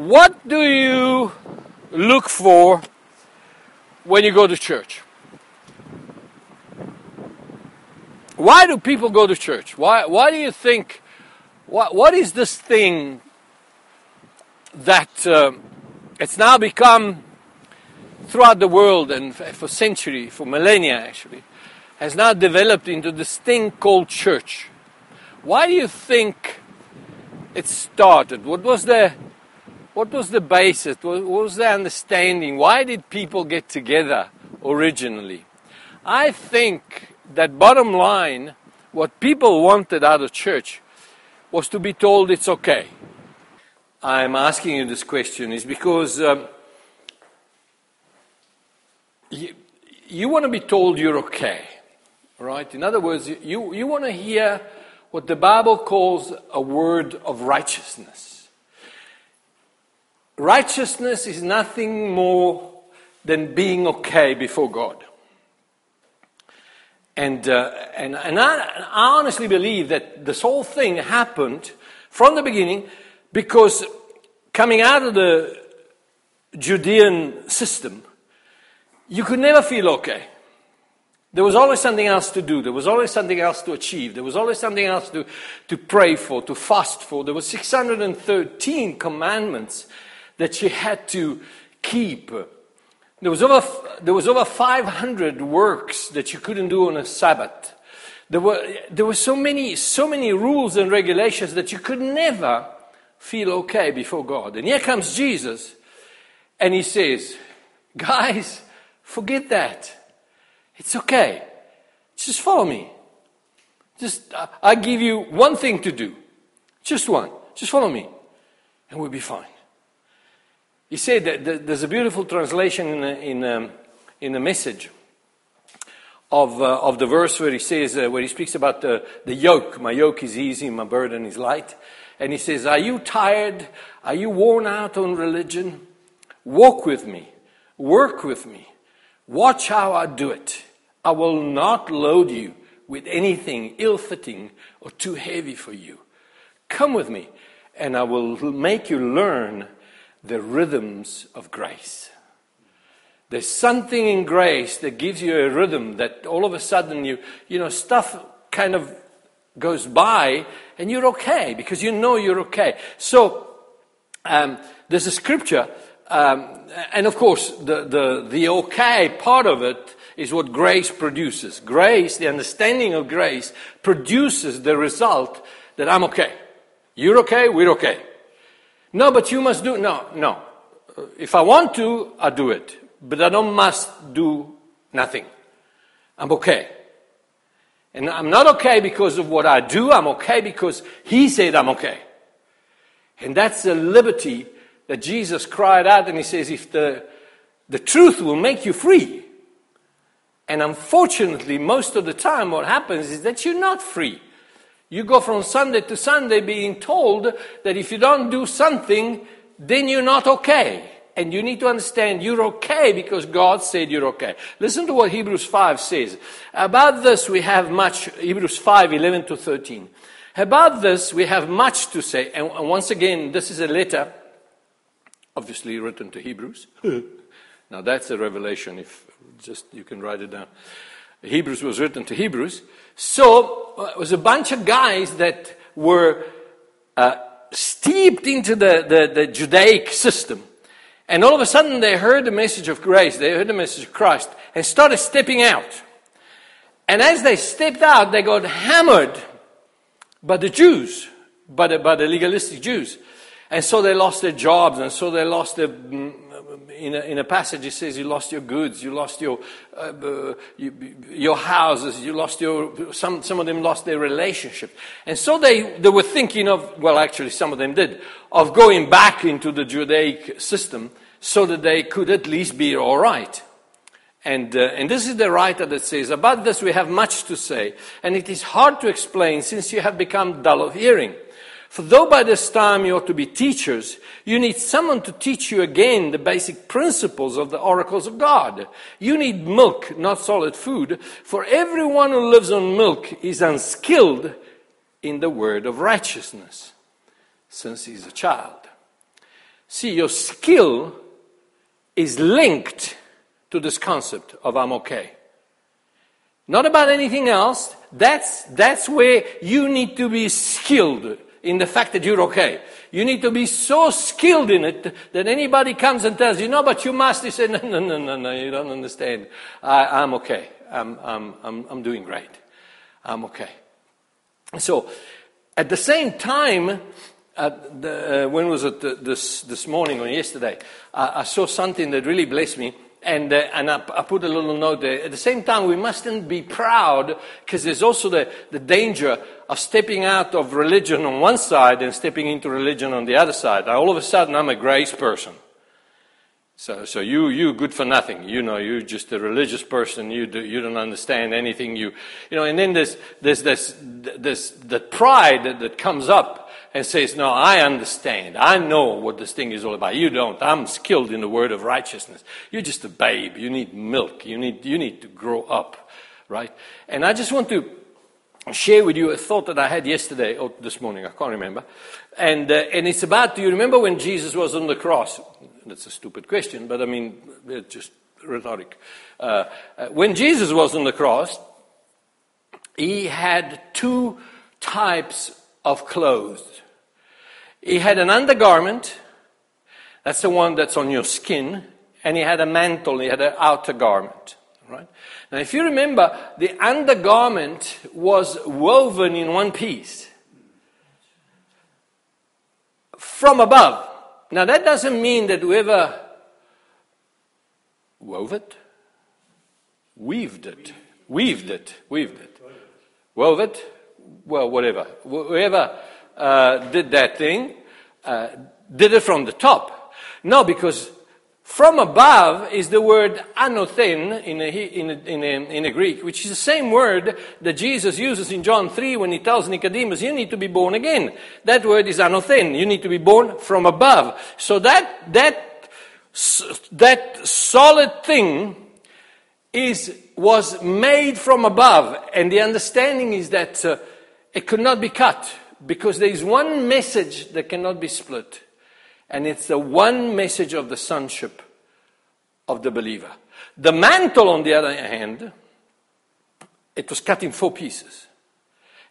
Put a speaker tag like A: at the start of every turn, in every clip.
A: What do you look for when you go to church? Why do people go to church? Why, why do you think, what, what is this thing that um, it's now become throughout the world and for centuries, for millennia actually, has now developed into this thing called church? Why do you think it started? What was the what was the basis? What was the understanding? Why did people get together originally? I think that bottom line, what people wanted out of church was to be told it's okay. I'm asking you this question is because um, you, you want to be told you're okay, right? In other words, you, you want to hear what the Bible calls a word of righteousness. Righteousness is nothing more than being okay before God. And, uh, and, and I, I honestly believe that this whole thing happened from the beginning because coming out of the Judean system, you could never feel okay. There was always something else to do. There was always something else to achieve. There was always something else to, to pray for, to fast for. There were 613 commandments that you had to keep. There was, over, there was over 500 works that you couldn't do on a Sabbath. There were, there were so, many, so many rules and regulations that you could never feel okay before God. And here comes Jesus, and he says, Guys, forget that. It's okay. Just follow me. Just, I give you one thing to do. Just one. Just follow me, and we'll be fine. He said that there's a beautiful translation in, in, um, in the message of, uh, of the verse where he says, uh, where he speaks about the, the yoke. My yoke is easy, my burden is light. And he says, Are you tired? Are you worn out on religion? Walk with me. Work with me. Watch how I do it. I will not load you with anything ill fitting or too heavy for you. Come with me, and I will make you learn the rhythms of grace. There's something in grace that gives you a rhythm that all of a sudden you, you know, stuff kind of goes by and you're okay because you know you're okay. So, um, there's a scripture, um, and of course, the, the, the okay part of it is what grace produces. Grace, the understanding of grace, produces the result that I'm okay. You're okay, we're okay. No, but you must do. No, no. If I want to, I do it. But I don't must do nothing. I'm okay. And I'm not okay because of what I do. I'm okay because He said I'm okay. And that's the liberty that Jesus cried out and He says, if the, the truth will make you free. And unfortunately, most of the time, what happens is that you're not free. You go from Sunday to Sunday being told that if you don't do something, then you're not okay. And you need to understand you're okay because God said you're okay. Listen to what Hebrews 5 says. About this we have much, Hebrews 5, 11 to 13. About this we have much to say. And once again, this is a letter, obviously written to Hebrews. now that's a revelation if just you can write it down. Hebrews was written to Hebrews. So uh, it was a bunch of guys that were uh, steeped into the, the, the Judaic system. And all of a sudden they heard the message of grace, they heard the message of Christ, and started stepping out. And as they stepped out, they got hammered by the Jews, by the, by the legalistic Jews. And so they lost their jobs, and so they lost their mm, in a, in a passage it says you lost your goods, you lost your, uh, you, your houses, you lost your, some, some of them lost their relationship. And so they, they were thinking of, well actually some of them did, of going back into the Judaic system so that they could at least be alright. And, uh, and this is the writer that says, about this we have much to say, and it is hard to explain since you have become dull of hearing. For though by this time you ought to be teachers, you need someone to teach you again the basic principles of the oracles of God. You need milk, not solid food, for everyone who lives on milk is unskilled in the word of righteousness, since he's a child. See, your skill is linked to this concept of I'm okay. Not about anything else. That's, that's where you need to be skilled in the fact that you're okay. You need to be so skilled in it that anybody comes and tells you, no, but you must. You say, no, no, no, no, no, you don't understand. I, am okay. I'm, I'm, I'm, I'm doing great. I'm okay. So, at the same time, the, uh, when was it this, this morning or yesterday? I saw something that really blessed me. And, uh, and I, I, put a little note there. At the same time, we mustn't be proud because there's also the, the danger of stepping out of religion on one side and stepping into religion on the other side. All of a sudden, I'm a grace person. So, so you, you good for nothing. You know, you're just a religious person. You, do, you don't understand anything. You, you know, and then there's, there's this, this, the pride that, that comes up and says, no, I understand. I know what this thing is all about. You don't. I'm skilled in the word of righteousness. You're just a babe. You need milk. You need, you need to grow up, right? And I just want to share with you a thought that I had yesterday or this morning. I can't remember. And, uh, and it's about, do you remember when Jesus was on the cross? That's a stupid question, but I mean, it's just rhetoric. Uh, uh, when Jesus was on the cross, he had two types of clothes. He had an undergarment, that's the one that's on your skin, and he had a mantle, he had an outer garment. Right? Now, if you remember, the undergarment was woven in one piece from above. Now, that doesn't mean that whoever wove it, weaved it, weaved it, weaved it, wove it, well, whatever. Whoever uh, did that thing uh, did it from the top. No, because from above is the word anothen in, a, in, a, in, a, in a Greek, which is the same word that Jesus uses in John 3 when he tells Nicodemus, you need to be born again. That word is anothen. You need to be born from above. So that, that, that solid thing is, was made from above. And the understanding is that uh, it could not be cut because there is one message that cannot be split. And it's the one message of the sonship of the believer. The mantle, on the other hand, it was cut in four pieces.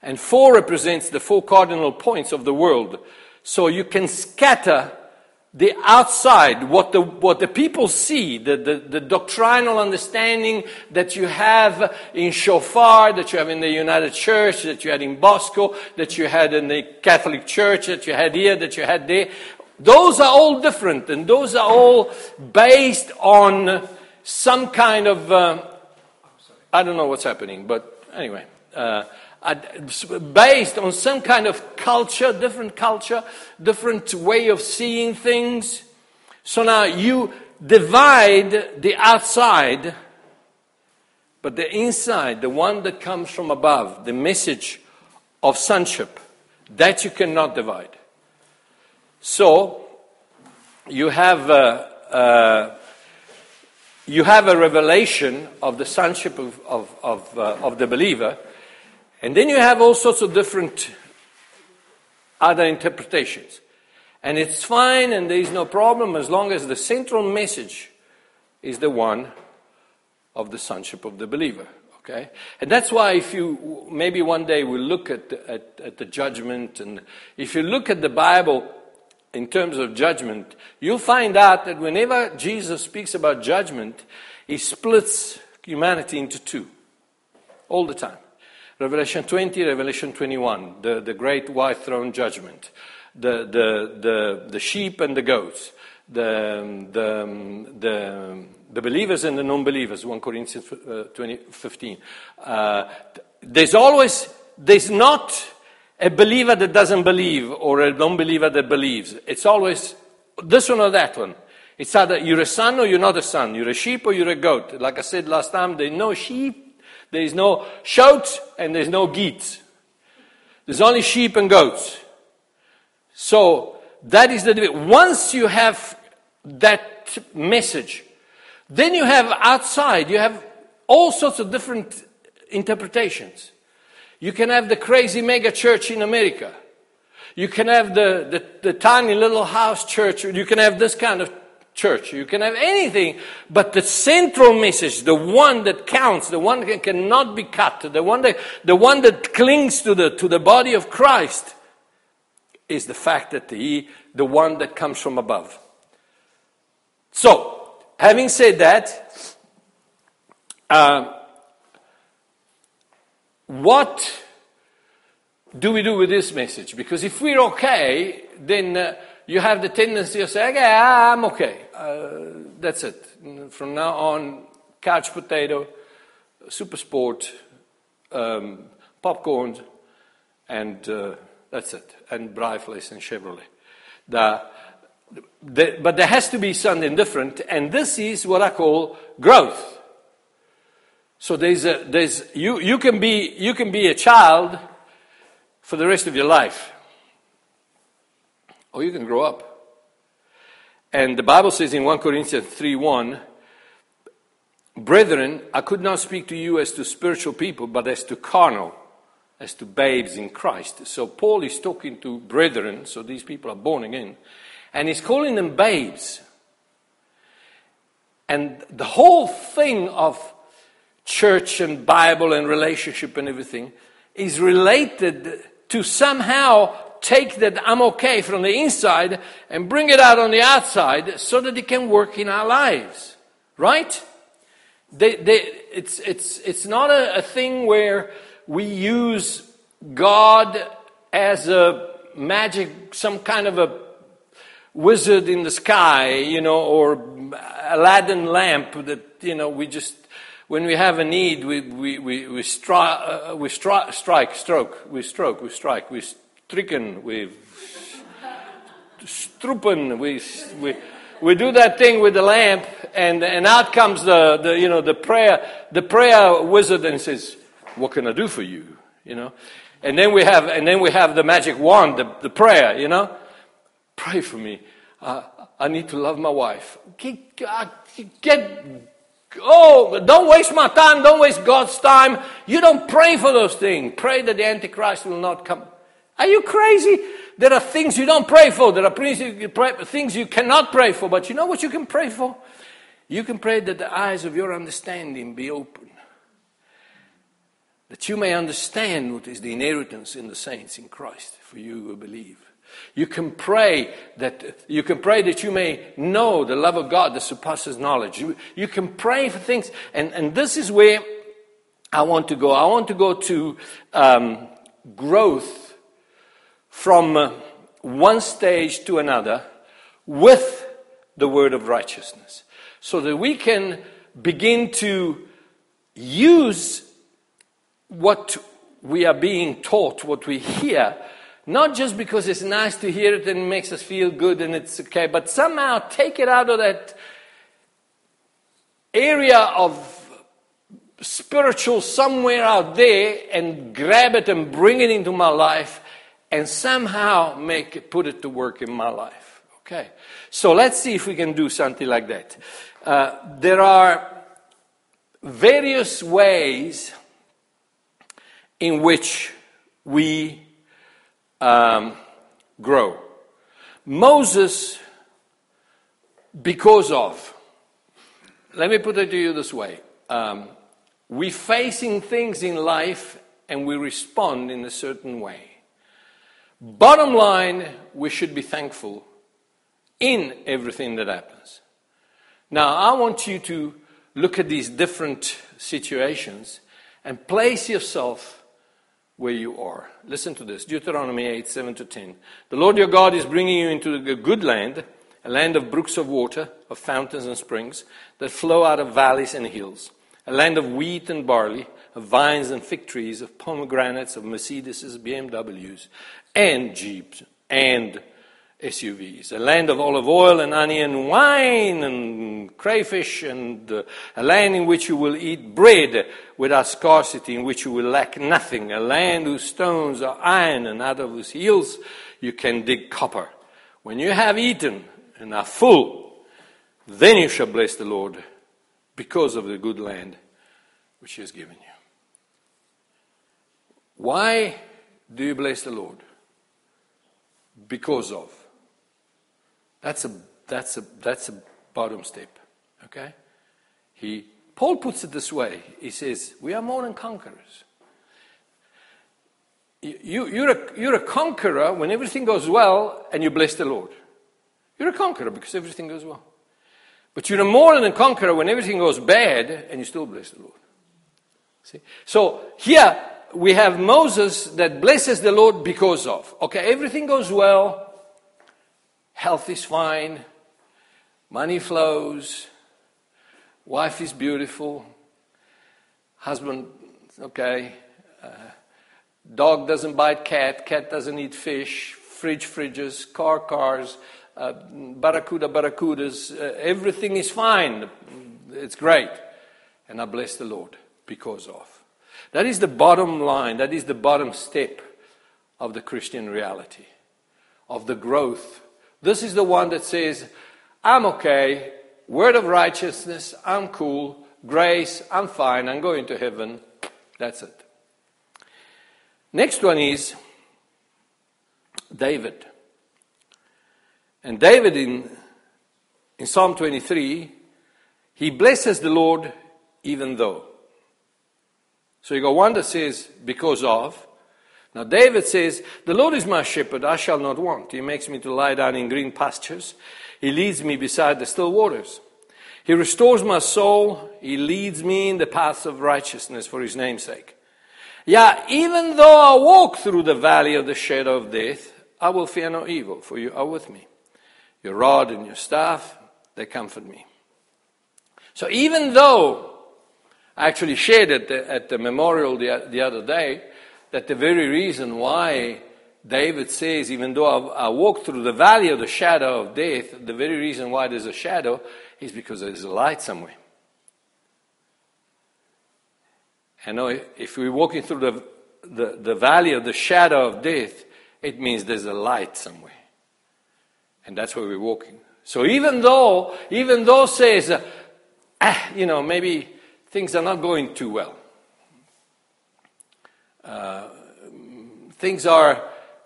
A: And four represents the four cardinal points of the world. So you can scatter the outside, what the, what the people see, the, the, the, doctrinal understanding that you have in Shofar, that you have in the United Church, that you had in Bosco, that you had in the Catholic Church, that you had here, that you had there. Those are all different, and those are all based on some kind of, uh, I don't know what's happening, but anyway, uh, based on some kind of culture, different culture, different way of seeing things. So now you divide the outside, but the inside, the one that comes from above, the message of sonship, that you cannot divide. So, you have a, you have a revelation of the sonship of, of, of, uh, of the believer, and then you have all sorts of different other interpretations. And it's fine and there is no problem as long as the central message is the one of the sonship of the believer. Okay? And that's why if you, maybe one day we'll look at, at, at the judgment and if you look at the Bible, in terms of judgment, you'll find out that whenever Jesus speaks about judgment, he splits humanity into two all the time. Revelation 20, Revelation 21, the, the great white throne judgment, the, the, the, the sheep and the goats, the, the, the, the believers and the non believers, 1 Corinthians uh, 20, 15. Uh, there's always, there's not a believer that doesn't believe or a non believer that believes. It's always this one or that one. It's either you're a son or you're not a son. You're a sheep or you're a goat. Like I said last time, there's no sheep, there's no shoats, and there's no geets. There's only sheep and goats. So that is the debate. Once you have that message, then you have outside, you have all sorts of different interpretations. You can have the crazy mega church in America. You can have the, the, the tiny little house church, you can have this kind of church. You can have anything, but the central message, the one that counts, the one that cannot be cut, the one that, the one that clings to the, to the body of Christ, is the fact that he, the one that comes from above. So, having said that, uh, what do we do with this message? Because if we're okay, then uh, you have the tendency to say, okay, I'm okay. Uh, that's it. From now on, couch potato, super sport, um, popcorn, and uh, that's it. And braaivleis and Chevrolet. The, the, but there has to be something different, and this is what I call growth. So there's a, there's, you, you, can be, you can be a child for the rest of your life, or you can grow up. And the Bible says in 1 Corinthians 3 1, Brethren, I could not speak to you as to spiritual people, but as to carnal, as to babes in Christ. So Paul is talking to brethren, so these people are born again, and he's calling them babes. And the whole thing of church and Bible and relationship and everything is related to somehow take that I'm okay from the inside and bring it out on the outside so that it can work in our lives. Right? They, they, it's, it's, it's not a, a thing where we use God as a magic, some kind of a wizard in the sky, you know, or Aladdin lamp that, you know, we just when we have a need, we, we, we, we, stri- uh, we stri- strike, stroke, we stroke, we strike, we stricken, we struppen, we, we, we do that thing with the lamp, and, and out comes the, the, you know, the prayer, the prayer wizard and says, what can I do for you? You know? And then we have, and then we have the magic wand, the, the prayer, you know? Pray for me. Uh, I need to love my wife. Get, get Oh, don't waste my time. Don't waste God's time. You don't pray for those things. Pray that the Antichrist will not come. Are you crazy? There are things you don't pray for. There are things you cannot pray for. But you know what you can pray for? You can pray that the eyes of your understanding be open. That you may understand what is the inheritance in the saints in Christ for you who believe. You can pray that you can pray that you may know the love of God that surpasses knowledge. You, you can pray for things, and, and this is where I want to go. I want to go to um, growth from uh, one stage to another with the word of righteousness, so that we can begin to use what we are being taught, what we hear not just because it's nice to hear it and it makes us feel good and it's okay, but somehow take it out of that area of spiritual somewhere out there and grab it and bring it into my life and somehow make it, put it to work in my life. Okay. So let's see if we can do something like that. Uh, there are various ways in which we um, grow. Moses, because of, let me put it to you this way um, we're facing things in life and we respond in a certain way. Bottom line, we should be thankful in everything that happens. Now, I want you to look at these different situations and place yourself where you are. Listen to this Deuteronomy 8 7 to 10. The Lord your God is bringing you into a good land, a land of brooks of water, of fountains and springs that flow out of valleys and hills, a land of wheat and barley, of vines and fig trees, of pomegranates, of Mercedes, BMWs, and Jeeps, and SUVs, a land of olive oil and onion wine and crayfish, and uh, a land in which you will eat bread without scarcity, in which you will lack nothing, a land whose stones are iron, and out of whose hills you can dig copper. When you have eaten and are full, then you shall bless the Lord because of the good land which He has given you. Why do you bless the Lord? because of. That's a, that's a, that's a bottom step. Okay? He, Paul puts it this way he says, We are more than conquerors. You, you're, a, you're a conqueror when everything goes well and you bless the Lord. You're a conqueror because everything goes well. But you're more than a conqueror when everything goes bad and you still bless the Lord. See? So here we have Moses that blesses the Lord because of. Okay, everything goes well, health is fine, money flows, wife is beautiful, husband, okay, uh, dog doesn't bite cat, cat doesn't eat fish, fridge fridges, car cars, uh, barracuda barracudas, uh, everything is fine. It's great. And I bless the Lord because of. That is the bottom line, that is the bottom step of the Christian reality, of the growth. This is the one that says, I'm okay, word of righteousness, I'm cool, grace, I'm fine, I'm going to heaven. That's it. Next one is David. And David in, in Psalm 23, he blesses the Lord even though. So you got one that says, because of. Now David says, The Lord is my shepherd, I shall not want. He makes me to lie down in green pastures. He leads me beside the still waters. He restores my soul. He leads me in the paths of righteousness for his name's sake. Yeah, even though I walk through the valley of the shadow of death, I will fear no evil, for you are with me. Your rod and your staff, they comfort me. So even though I actually shared at the, at the memorial the, the other day that the very reason why David says, even though I, I walk through the valley of the shadow of death, the very reason why there's a shadow is because there's a light somewhere. I know if we're walking through the, the, the valley of the shadow of death, it means there's a light somewhere. And that's where we're walking. So even though, even though says, uh, ah, you know, maybe things are not going too well. Uh, things are,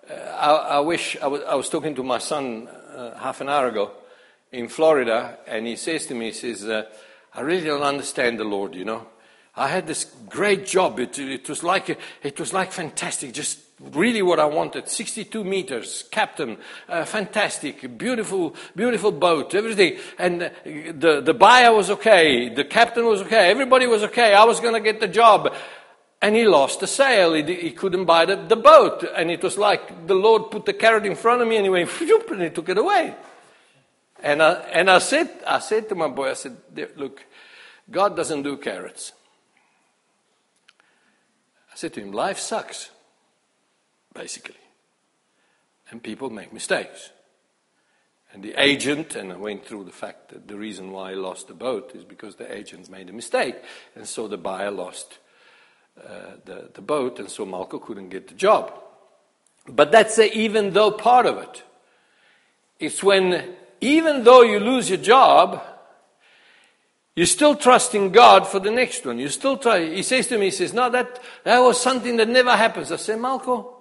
A: uh, I, I, wish, I was, I was, talking to my son uh, half an hour ago in Florida, and he says to me, he says, uh, I really don't understand the Lord, you know. I had this great job. It, it, was like, it was like fantastic, just really what I wanted. 62 meters, captain, uh, fantastic, beautiful, beautiful boat, everything. And the, the buyer was okay, the captain was okay, everybody was okay. I was going to get the job. And he lost the sale. He, he couldn't buy the, the, boat. And it was like the Lord put the carrot in front of me and he went, and he took it away. And I, and I said, I said to my boy, I said, look, God doesn't do carrots. I said to him, life sucks basically. And people make mistakes. And the agent, and I went through the fact that the reason why I lost the boat is because the agent made a mistake. And so the buyer lost uh, the, the boat, and so Malco couldn't get the job. But that's the even though part of it. It's when, even though you lose your job, you're still trusting God for the next one. You still try. He says to me, he says, no, that, that was something that never happens. I say, Malco,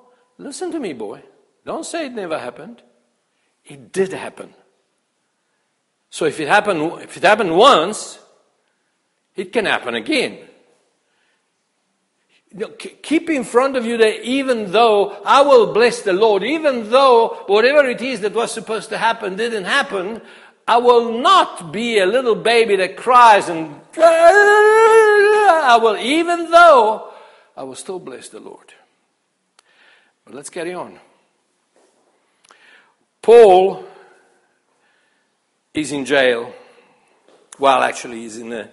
A: Listen to me, boy. Don't say it never happened. It did happen. So if it happened, if it happened once, it can happen again. Keep in front of you that even though I will bless the Lord, even though whatever it is that was supposed to happen didn't happen, I will not be a little baby that cries and I will, even though I will still bless the Lord. But let's carry on. Paul is in jail. Well, actually, he's in a,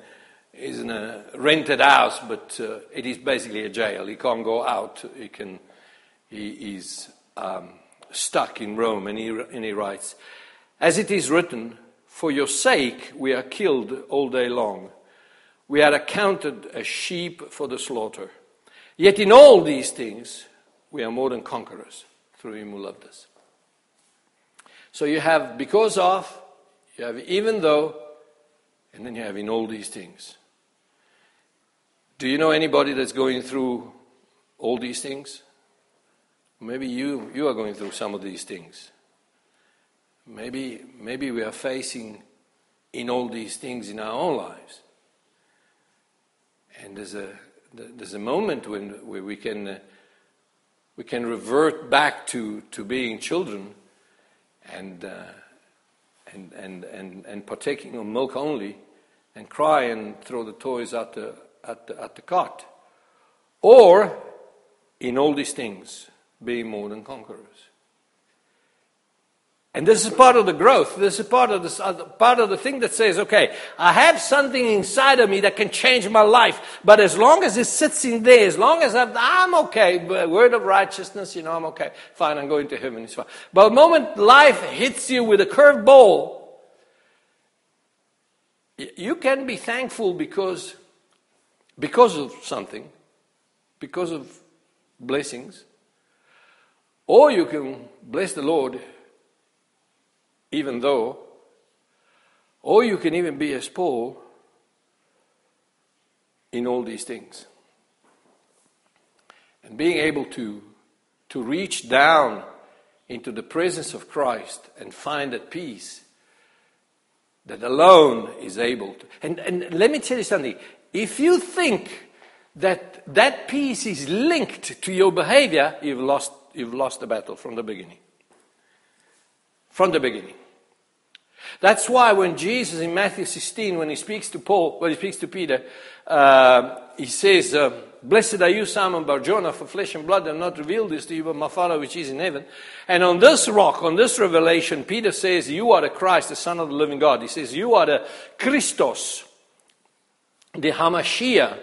A: he's in a rented house, but uh, it is basically a jail. He can't go out. He, can, he is um, stuck in Rome, and he, and he writes, As it is written, for your sake we are killed all day long. We are accounted as sheep for the slaughter. Yet in all these things, we are more than conquerors through him who loved us. So you have because of, you have even though, and then you have in all these things. Do you know anybody that's going through all these things? Maybe you, you are going through some of these things. Maybe, maybe we are facing in all these things in our own lives. And there's a, there's a moment when where we can, uh, we can revert back to, to being children and, uh, and, and, and, and partaking of milk only and cry and throw the toys at the, at the, at the cot. Or, in all these things, be more than conquerors. And this is part of the growth. This is part of the, part of the thing that says, okay, I have something inside of me that can change my life. But as long as it sits in there, as long as I'm, I'm okay, word of righteousness, you know, I'm okay. Fine, I'm going to heaven, it's fine. But the moment life hits you with a curved ball, you can be thankful because, because of something, because of blessings. Or you can bless the Lord even though, or you can even be as Paul in all these things. And being able to, to reach down into the presence of Christ and find that peace that alone is able to. And, and let me tell you something. If you think that that peace is linked to your behavior, you've lost you've lost the battle from the beginning. From the beginning. That's why when Jesus in Matthew 16, when he speaks to Paul, when he speaks to Peter, uh, he says, uh, Blessed are you, Simon Barjona, for flesh and blood have not revealed this to you, but my Father which is in heaven. And on this rock, on this revelation, Peter says, You are the Christ, the Son of the living God. He says, You are the Christos, the Hamashiach,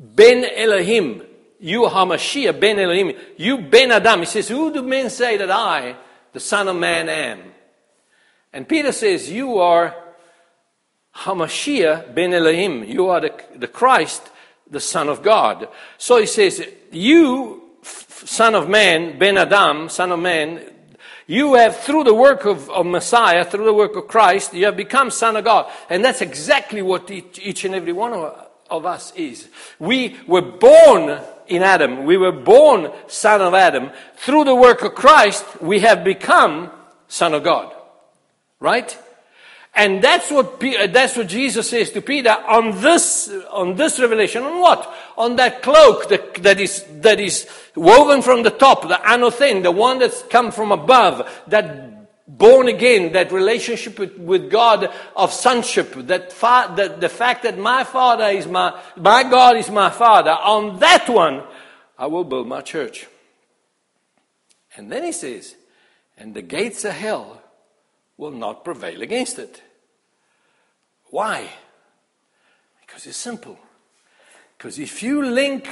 A: Ben Elohim, you Hamashiach ben Elohim, you Ben Adam. He says, Who do men say that I, the Son of Man, am? And Peter says, You are Hamashiach ben Elohim. You are the, the Christ, the Son of God. So he says, You, Son of Man, Ben Adam, Son of Man, you have, through the work of, of, Messiah, through the work of Christ, you have become Son of God. And that's exactly what each, each and every one of, of us is. We were born in Adam. We were born son of Adam. Through the work of Christ, we have become son of God. Right? And that's what, uh, that's what Jesus says to Peter on this, on this revelation. On what? On that cloak that, that, is, that is woven from the top, the anothen, the one that's come from above, that born again, that relationship with, with God of sonship, that, fa- that the fact that my Father is my, my God is my Father, on that one I will build my church. And then he says, and the gates of hell will not prevail against it. Why? Because it's simple. Because if you link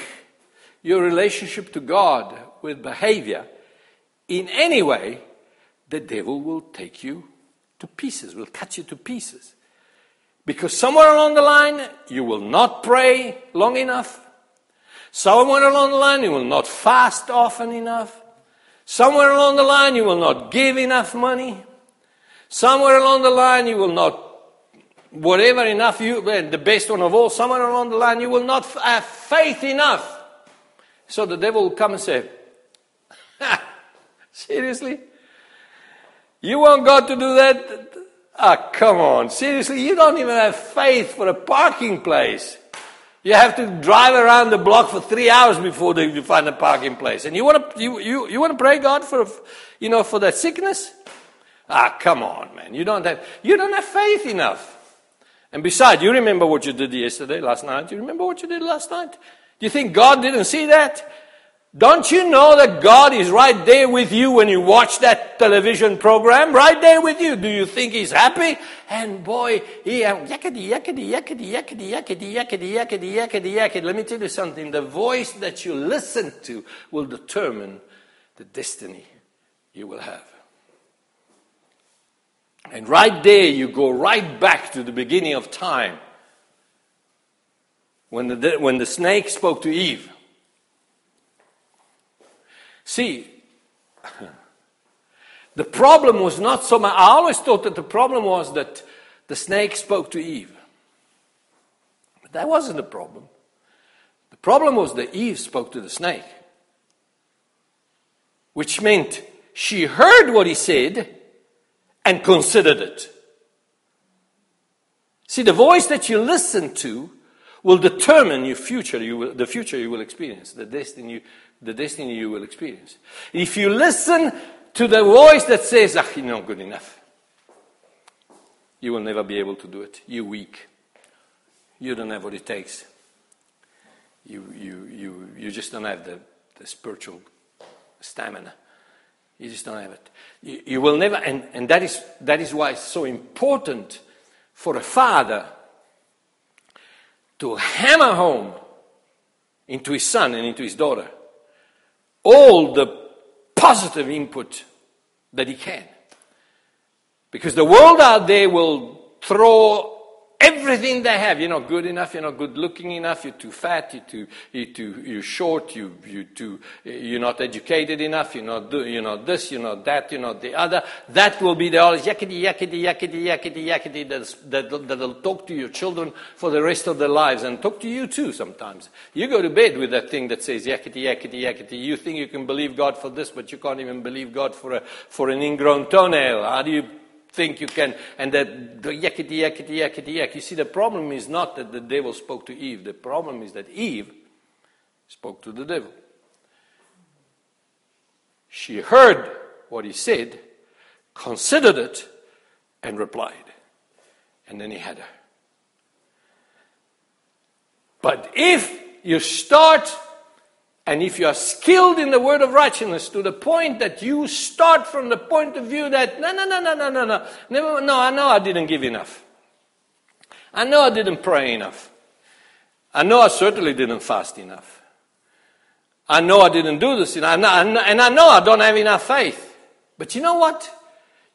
A: your relationship to God with behavior in any way, the devil will take you to pieces, will cut you to pieces. Because somewhere along the line, you will not pray long enough. Somewhere along the line, you will not fast often enough. Somewhere along the line, you will not give enough money. Somewhere along the line, you will not, whatever enough you, the best one of all, somewhere along the line, you will not have faith enough. So the devil will come and say, Seriously? You want God to do that? Ah, come on. Seriously, you don't even have faith for a parking place. You have to drive around the block for three hours before you find a parking place. And you want to, you, you, you want to pray God for, you know, for that sickness? Ah, come on, man. You don't have, you don't have faith enough. And besides, you remember what you did yesterday, last night? You remember what you did last night? Do you think God didn't see that? Don't you know that God is right there with you when you watch that television program? Right there with you. Do you think He's happy? And boy, he yakety, yakety, yakety, yakety, yakety, yakety, yakety, yakety, yakety. Let me tell you something. The voice that you listen to will determine the destiny you will have. And right there, you go right back to the beginning of time when the, when the snake spoke to Eve. See, the problem was not so much, I always thought that the problem was that the snake spoke to Eve. But that wasn't the problem. The problem was that Eve spoke to the snake. which meant she heard what he said and considered it. See, the voice that you listen to will determine your future, you will, the future you will experience, the destiny, you, the destiny you will experience. If you listen to the voice that says, ah, you're not good enough, you will never be able to do it. You're weak. You don't have what it takes. You, you, you, you just don't have the, the spiritual stamina. You just don't have it. You, you will never, and, and that, is, that is why it's so important for a father to hammer home into his son and into his daughter all the positive input that he can. Because the world out there will throw everything they have. You're not good enough, you're not good looking enough, you're too fat, you're too, you're too you're short, you, you're, too, you're not educated enough, you're not, you're not this, you're not that, you're not the other. That will be the all yakety, yakety, yakety, yakety, yakety that, that'll talk to your children for the rest of their lives and talk to you too sometimes. You go to bed with that thing that says yakety, yakety, yakety. You think you can believe God for this, but you can't even believe God for, a, for an ingrown toenail. How do you think you can, and that the yakety, yakety, yakety, yak. You see, the problem is not that the devil spoke to Eve. The problem is that Eve spoke to the devil. She heard what he said, considered it, and replied. And then he had her. But if you start and if you are skilled in the word of righteousness to the point that you start from the point of view that, no, no, no, no, no, no, no, Never, no, I know I didn't give enough. I know I didn't pray enough. I know I certainly didn't fast enough. I know I didn't do this, and I know, and I know I don't have enough faith. But you know what?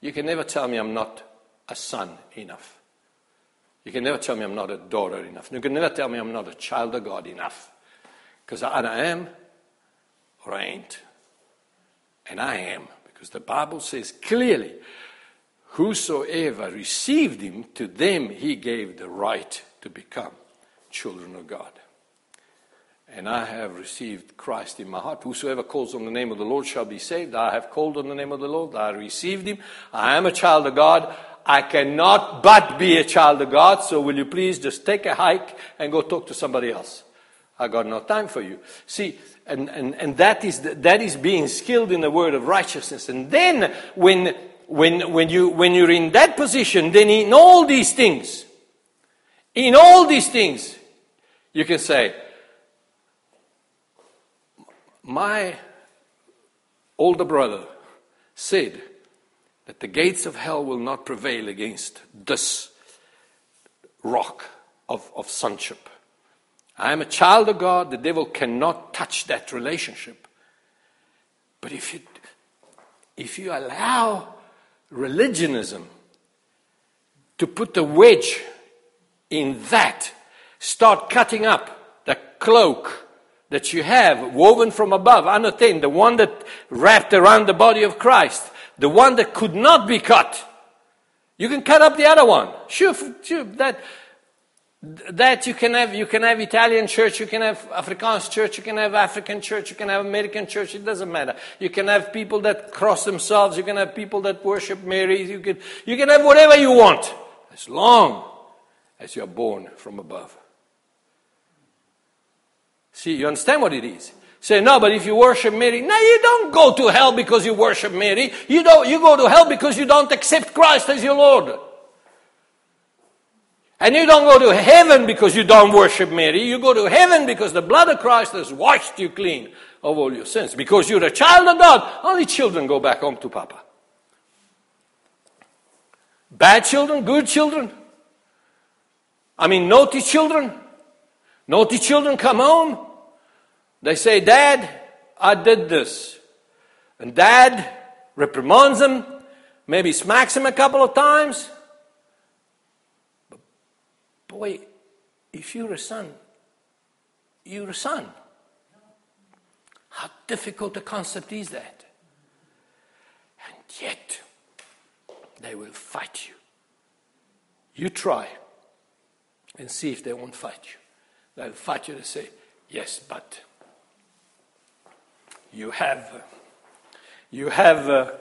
A: You can never tell me I'm not a son enough. You can never tell me I'm not a daughter enough. You can never tell me I'm not a child of God enough. Because I am or I ain't. And I am, because the Bible says clearly, whosoever received him, to them he gave the right to become children of God. And I have received Christ in my heart. Whosoever calls on the name of the Lord shall be saved. I have called on the name of the Lord. I received him. I am a child of God. I cannot but be a child of God. So will you please just take a hike and go talk to somebody else? I got no time for you. See, and, and, and that, is that is being skilled in the word of righteousness. And then when, when, when, you, when you're in that position, then in all these things, in all these things, you can say, my older brother said that the gates of hell will not prevail against this rock of, of sonship. I am a child of God. The devil cannot touch that relationship. But if you, if you allow religionism to put the wedge in that, start cutting up the cloak that you have woven from above, anothen, the one that wrapped around the body of Christ, the one that could not be cut. You can cut up the other one. Sure, sure that that you can have you can have Italian church, you can have Afrikaans church, you can have African church, you can have American church, it doesn't matter. You can have people that cross themselves, you can have people that worship Mary, you can you can have whatever you want, as long as you are born from above. See, you understand what it is? Say, no, but if you worship Mary, no, you don't go to hell because you worship Mary. You don't you go to hell because you don't accept Christ as your Lord. And you don't go to heaven because you don't worship Mary. You go to heaven because the blood of Christ has washed you clean of all your sins. Because you're a child of God. Only children go back home to Papa. Bad children, good children. I mean, naughty children. Naughty children come home. They say, Dad, I did this. And dad reprimands them, maybe smacks him a couple of times. Boy, if you're a son, you're a son. How difficult a concept is that? And yet, they will fight you. You try and see if they won't fight you. They'll fight you to say, yes, but you have, you have uh,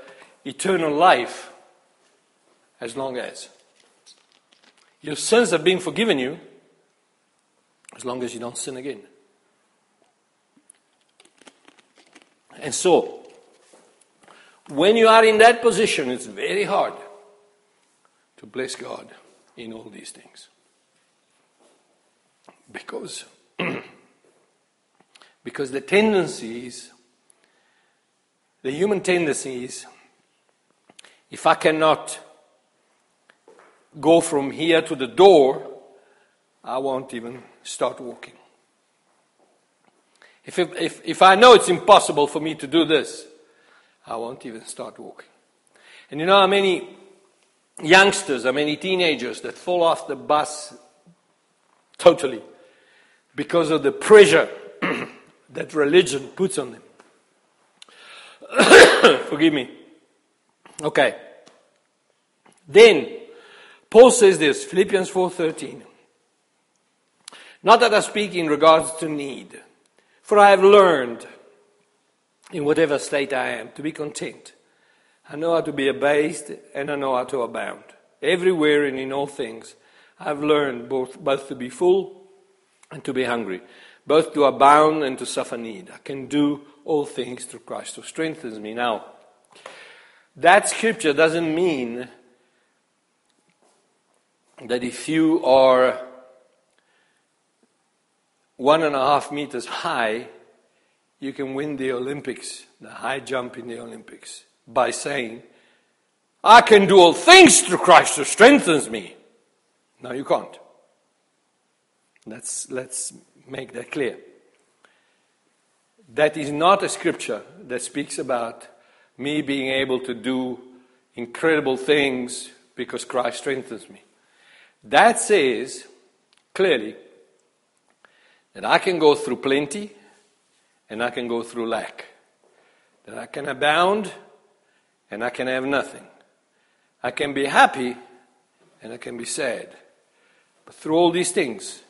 A: eternal life as long as your sins have been forgiven you, as long as you don't sin again. And so, when you are in that position, it's very hard to bless God in all these things. Because, because the tendency is, the human tendency is, if I cannot go from here to the door, I won't even start walking. If, if, if I know it's impossible for me to do this, I won't even start walking. And you know how many youngsters, how many teenagers that fall off the bus totally because of the pressure that religion puts on them? Forgive me. Okay. Then Paul says this, Philippians 4:13. Not that I speak in regards to need, for I have learned in whatever state I am to be content. I know how to be abased and I know how to abound. Everywhere and in all things, I've learned both, both to be full and to be hungry, both to abound and to suffer need. I can do all things through Christ who strengthens me. Now, that scripture doesn't mean that if you are one and a half meters high, you can win the Olympics, the high jump in the Olympics, by saying, I can do all things through Christ who strengthens me. No, you can't. Let's, let's make that clear. That is not a scripture that speaks about me being able to do incredible things because Christ strengthens me. That says clearly that I can go through plenty and I can go through lack. That I can abound and I can have nothing. I can be happy and I can be sad. But through all these things,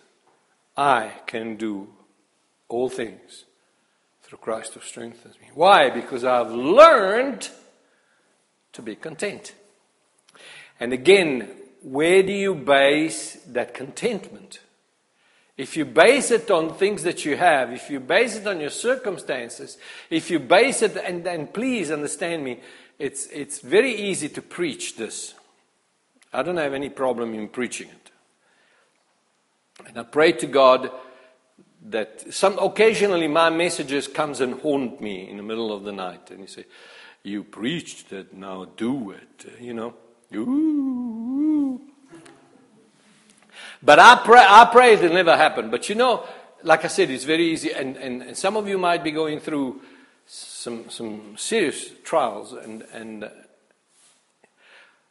A: I can do all things through Christ who strengthens me. Why? Because I've learned to be content. And again, where do you base that contentment? If you base it on things that you have, if you base it on your circumstances, if you base it, and, and please understand me, it's, it's very easy to preach this. I don't have any problem in preaching it. And I pray to God that some occasionally my messages comes and haunt me in the middle of the night and you say, You preached it, now do it, you know. Ooh. But I pray, I pray it'll never happen. But you know, like I said, it's very easy. And, and, and some of you might be going through some, some serious trials. And, and,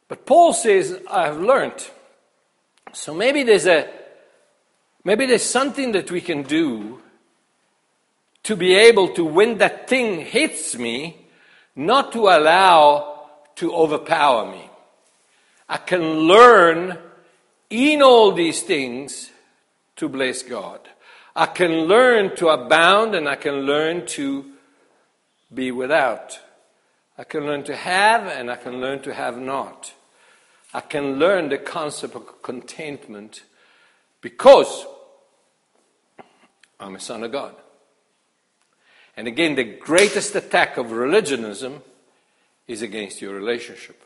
A: but Paul says, I have learned. So maybe there's a, maybe there's something that we can do to be able to, when that thing hits me, not to allow to overpower me. I can learn in all these things to bless God. I can learn to abound and I can learn to be without. I can learn to have and I can learn to have not. I can learn the concept of contentment because I'm a son of God. And again, the greatest attack of religionism is against your relationship.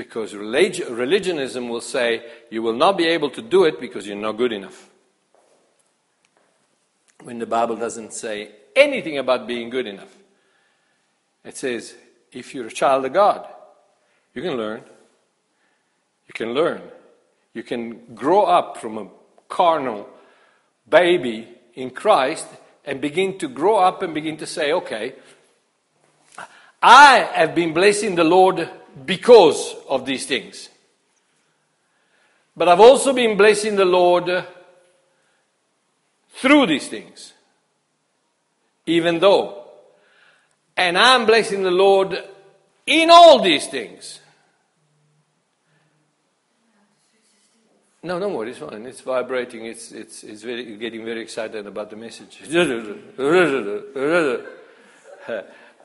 A: Because religionism will say you will not be able to do it because you're not good enough. When the Bible doesn't say anything about being good enough, it says if you're a child of God, you can learn. You can learn. You can grow up from a carnal baby in Christ and begin to grow up and begin to say, okay, I have been blessing the Lord because of these things. But I've also been blessing the Lord through these things. Even though. And I'm blessing the Lord in all these things. No, don't worry, it's fine. It's vibrating. It's, it's, it's very, getting very excited about the message.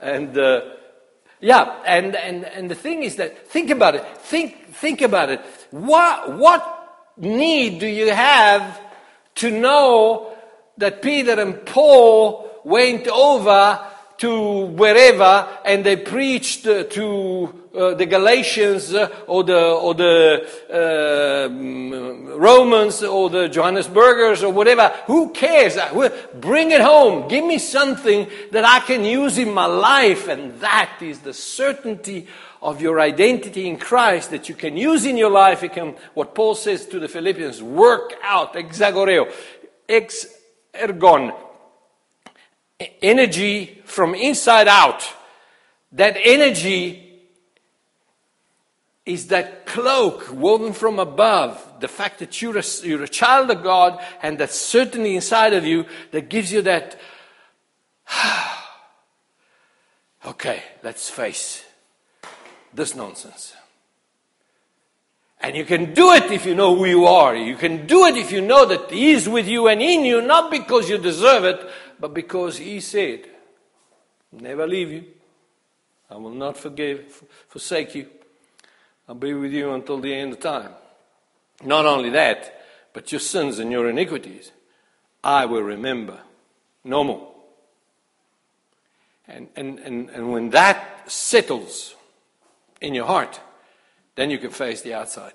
A: and uh, yeah, and, and, and the thing is that, think about it. Think, think about it. What, what need do you have to know that Peter and Paul went over to wherever and they preached to uh, the Galatians uh, or the, or the uh, Romans or the Johannesburgers or whatever. Who cares? Bring it home. Give me something that I can use in my life. And that is the certainty of your identity in Christ that you can use in your life. You can, what Paul says to the Philippians, work out, exagoreo, ex ergon, energy from inside out. That energy is that cloak woven from above, the fact that you're a, you're a child of God and that certainty inside of you that gives you that, okay, let's face this nonsense. And you can do it if you know who you are. You can do it if you know that He is with you and in you, not because you deserve it, but because He said, Never leave you. I will not forgive, forsake you. I'll be with you until the end of time. Not only that, but your sins and your iniquities, I will remember no more. And, and, and, and when that settles in your heart, then you can face the outside.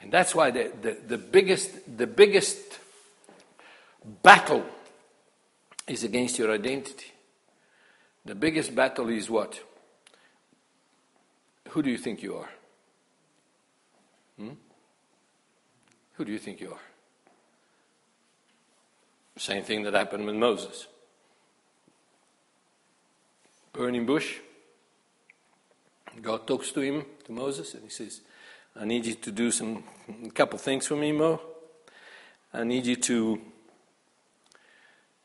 A: And that's why the, the, the, biggest, the biggest battle is against your identity. The biggest battle is what? Who do you think you are? Hmm? Who do you think you are? Same thing that happened with Moses. Burning bush. God talks to him, to Moses, and he says, I need you to do some a couple things for me, Mo. I need you to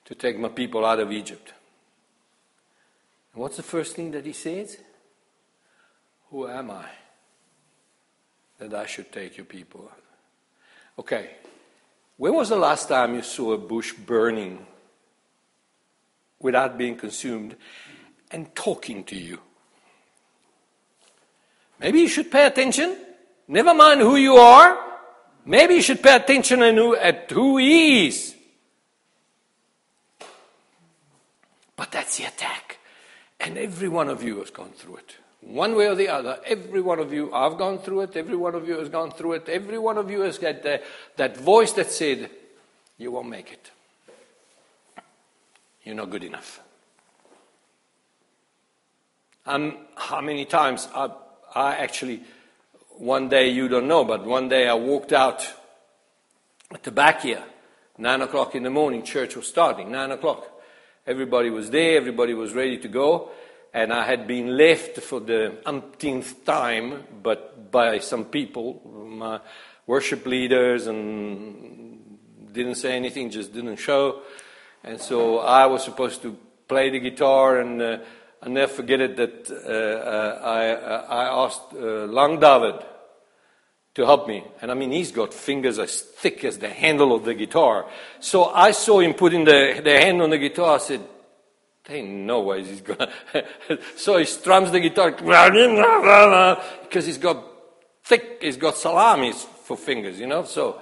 A: to take my people out of Egypt. And what's the first thing that he says? Who am I that I should take your people? Okay, when was the last time you saw a bush burning without being consumed and talking to you? Maybe you should pay attention. Never mind who you are. Maybe you should pay attention at who he is. But that's the attack. And every one of you has gone through it. One way or the other, every one of you, I've gone through it, every one of you has gone through it, every one of you has got the, that voice that said, You won't make it. You're not good enough. Um, how many times I, I actually, one day you don't know, but one day I walked out at the back here, nine o'clock in the morning, church was starting, nine o'clock. Everybody was there, everybody was ready to go and I had been left for the umpteenth time, but by some people, my worship leaders, and didn't say anything, just didn't show. And so I was supposed to play the guitar, and uh, I'll never forget it that uh, uh, I, uh, I asked uh, Lang David to help me. And I mean, he's got fingers as thick as the handle of the guitar. So I saw him putting the, the hand on the guitar. I said, there ain't no way he's gonna. so he strums the guitar because he's got thick, he's got salamis for fingers, you know. So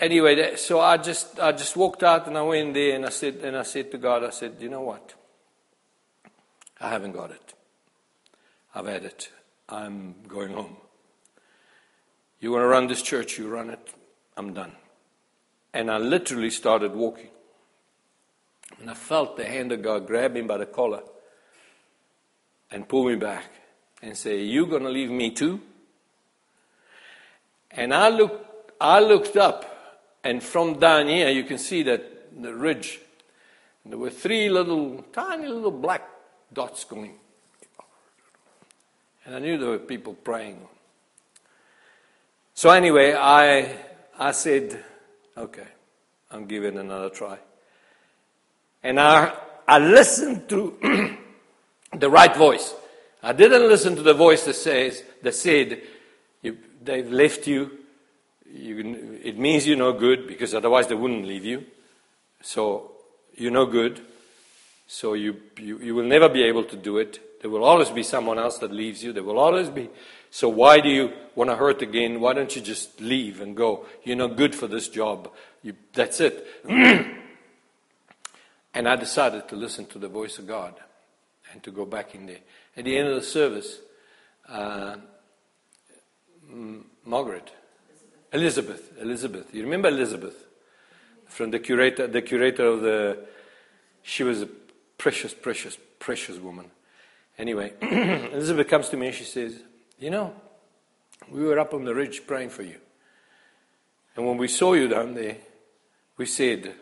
A: anyway, so I just I just walked out and I went there and I said and I said to God, I said, you know what? I haven't got it. I've had it. I'm going home. You want to run this church? You run it. I'm done. And I literally started walking. And I felt the hand of God grab me by the collar and pull me back and say, You're gonna leave me too? And I looked I looked up and from down here you can see that the ridge. There were three little tiny little black dots going. And I knew there were people praying. So anyway, I I said, Okay, I'm giving another try. And I, I listened to the right voice. I didn't listen to the voice that says, that said, they've left you. you. It means you're no good because otherwise they wouldn't leave you. So you're no good. So you, you, you will never be able to do it. There will always be someone else that leaves you. There will always be. So why do you want to hurt again? Why don't you just leave and go? You're not good for this job. You, that's it. and I decided to listen to the voice of God and to go back in there. At the end of the service, uh, Margaret, Elizabeth, Elizabeth. You remember Elizabeth from the curator, the curator of the. She was a precious, precious, precious woman. Anyway, Elizabeth comes to me and she says, "You know, we were up on the ridge praying for you, and when we saw you down there, we said,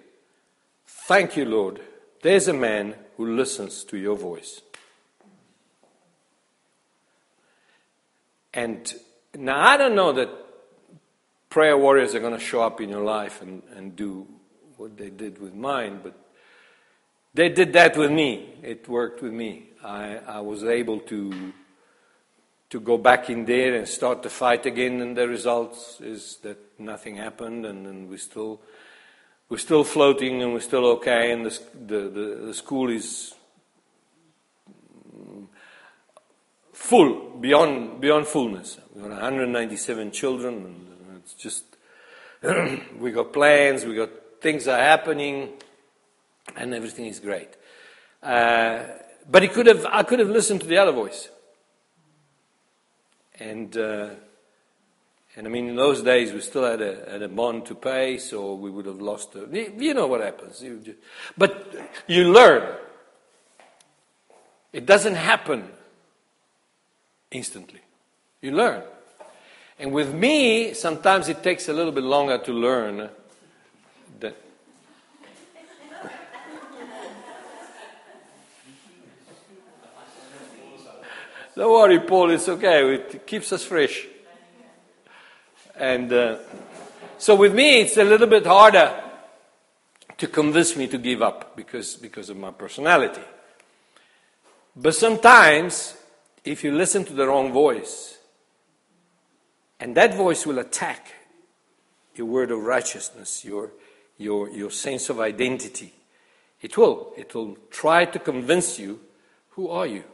A: "Thank you, Lord. There's a man who listens to your voice." And now I don't know that prayer warriors are going to show up in your life and, and do what they did with mine, but they did that with me. It worked with me. I, I was able to, to go back in there and start the fight again, and the results is that nothing happened, and, and we're still we're still floating and we're still okay, and the, the, the, the school is full, beyond, beyond fullness. We've got 197 children, and it's just, we got plans, we got things are happening, and everything is great. Uh, but he could have, I could have listened to the other voice. And, uh, and I mean, in those days, we still had a, had a bond to pay, so we would have lost. The, you know what happens. You just, but you learn. It doesn't happen instantly. You learn. And with me, sometimes it takes a little bit longer to learn that. Don't worry, Paul, it's okay. It keeps us fresh. And uh, so with me, it's a little bit harder to convince me to give up because, because of my personality. But sometimes if you listen to the wrong voice, and that voice will attack your word of righteousness, your, your, your sense of identity. It will. It will try to convince you who are you?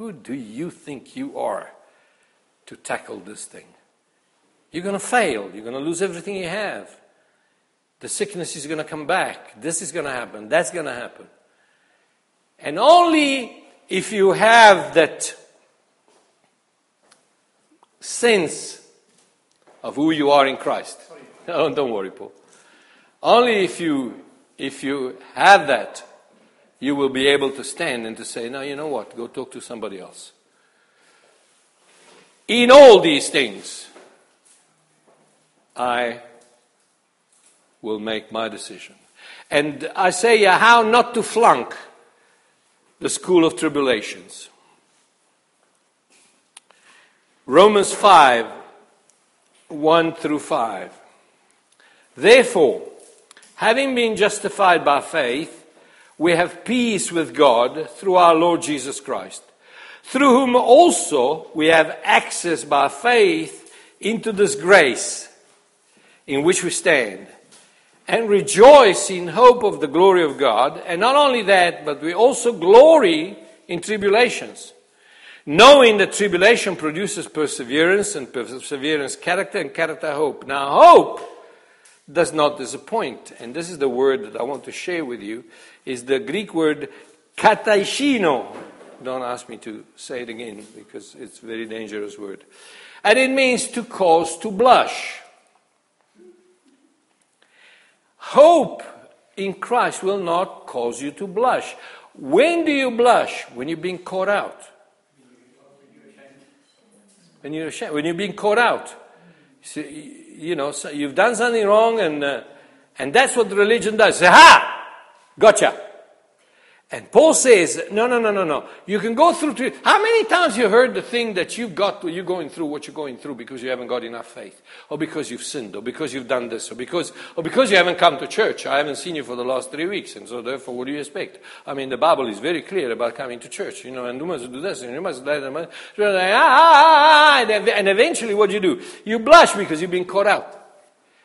A: Who do you think you are to tackle this thing? You're going to fail. You're going to lose everything you have. The sickness is going to come back. This is going to happen. That's going to happen. And only if you have that sense of who you are in Christ. Oh, don't worry, Paul. Only if you, if you have that, you will be able to stand and to say, now, you know what, go talk to somebody else. In all these things, I will make my decision. And I say uh, how not to flunk the school of tribulations. Romans 5 1 through 5. Therefore, having been justified by faith, we have peace with God through our Lord Jesus Christ, through whom also we have access by faith into this grace in which we stand, and rejoice in hope of the glory of God. And not only that, but we also glory in tribulations knowing that tribulation produces perseverance, and perseverance character, and character hope. Now, hope does not disappoint, and this is the word that I want to share with you, is the Greek word kataishino. Don't ask me to say it again because it's a very dangerous word. And it means to cause to blush. Hope in Christ will not cause you to blush. When do you blush? When you're being caught out. When you're ashamed, when you're being caught out. You know, you've done something wrong, and, uh, and that's what religion does. Say, ha! Gotcha. And Paul says, no, no, no, no, no. You can go through. To, how many times you heard the thing that you've got, you're going through what you're going through because you haven't got enough faith, or because you've sinned, or because you've done this, or because, or because you haven't come to church. I haven't seen you for the last three weeks, and so therefore, what do you expect? I mean, the Bible is very clear about coming to church, you know, and you must do this, and you must do that, and, and eventually, what do you do? You blush because you've been caught out,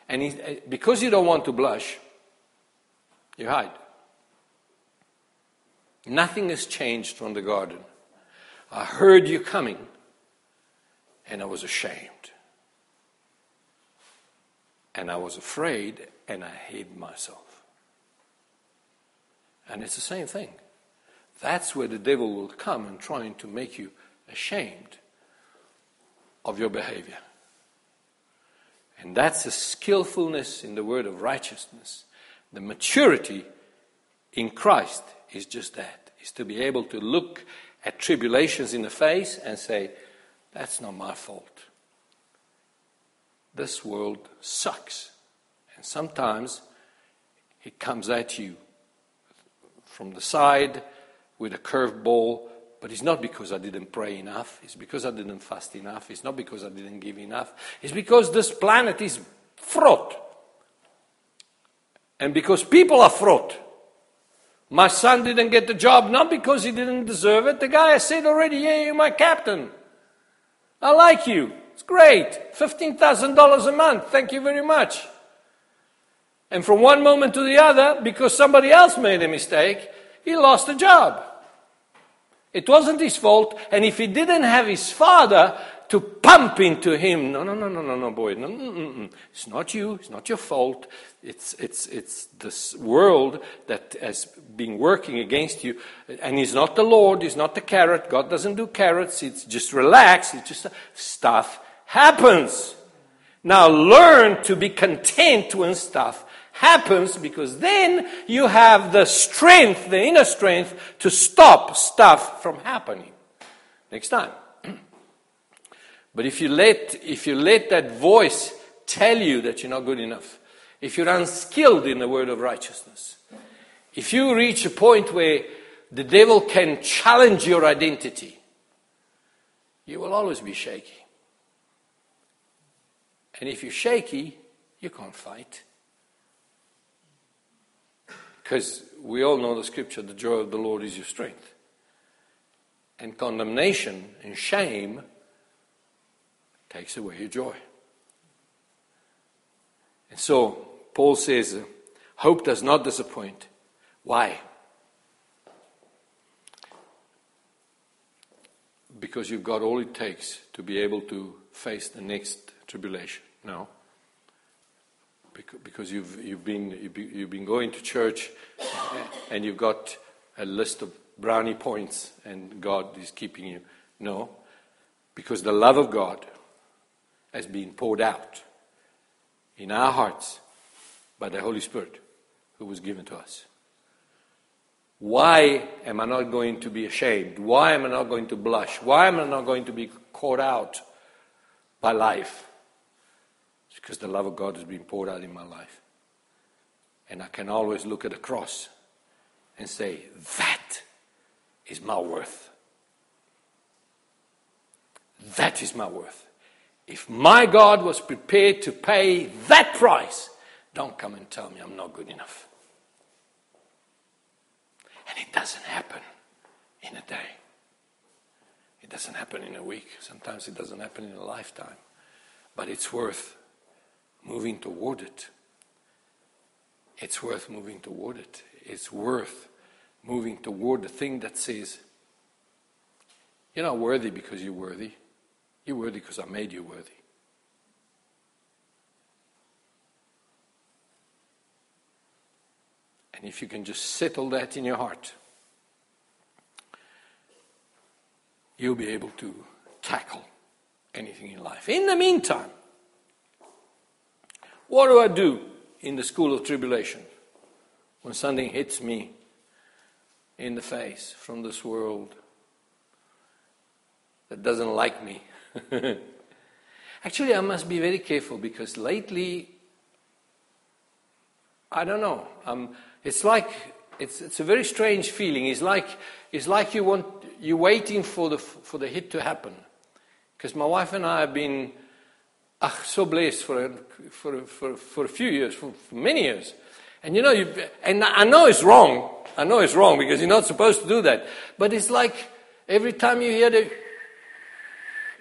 A: and because you don't want to blush, you hide. Nothing has changed from the garden. I heard you coming, and I was ashamed. And I was afraid, and I hid myself. And it's the same thing. That's where the devil will come and trying to make you ashamed of your behavior. And that's the skillfulness in the word of righteousness. The maturity in Christ is just that, is to be able to look at tribulations in the face and say, that's not my fault. This world sucks. And sometimes it comes at you from the side with a curved ball, but it's not because I didn't pray enough. It's because I didn't fast enough. It's not because I didn't give enough. It's because this planet is fraught. And because people are fraught. My son didn't get the job not because he didn't deserve it. The guy has said already, yeah, you're my captain. I like you. It's great. $15,000 a month. Thank you very much. And from one moment to the other, because somebody else made a mistake, he lost the job. It wasn't his fault. And if he didn't have his father to pump into him, no, no, no, no, no, no, boy, no, no, no, no. it's not you. It's not your fault. It's, it's, it's this world that has been working against you. And he's not the Lord. He's not the carrot. God doesn't do carrots. It's just relax. It's just stuff happens. Now learn to be content when stuff happens because then you have the strength, the inner strength, to stop stuff from happening. Next time. But if you let, if you let that voice tell you that you're not good enough, if you're unskilled in the word of righteousness, if you reach a point where the devil can challenge your identity, you will always be shaky. And if you're shaky, you can't fight. Because we all know the scripture the joy of the Lord is your strength. And condemnation and shame takes away your joy. And so, Paul says, hope does not disappoint. Why? Because you've got all it takes to be able to face the next tribulation. No because you've, you've, been, you've been going to church and you've got a list of brownie points and God is keeping you. No, because the love of God has been poured out in our hearts by the Holy Spirit who was given to us. Why am I not going to be ashamed? Why am I not going to blush? Why am I not going to be caught out by life? because the love of God has been poured out in my life. And I can always look at the cross and say, That is my worth. That is my worth. If my God was prepared to pay that price, don't come and tell me I'm not good enough. And it doesn't happen in a day. It doesn't happen in a week. Sometimes it doesn't happen in a lifetime. But it's worth moving toward it. It's worth moving toward it. It's worth moving toward the thing that says, You're not worthy because you're worthy. You're worthy because I made you worthy. And if you can just settle that in your heart, you'll be able to tackle anything in life. In the meantime, what do I do in the school of tribulation when something hits me in the face from this world that doesn't like me? Actually, I must be very careful because lately, I don't know. Um, it's like it's, it's a very strange feeling. It's like it's like you want you're waiting for the for the hit to happen. Because my wife and I have been ach, so blessed for, for, for, for a few years, for, for many years. And you know, you, and I know it's wrong. I know it's wrong because you're not supposed to do that. But it's like every time you hear the,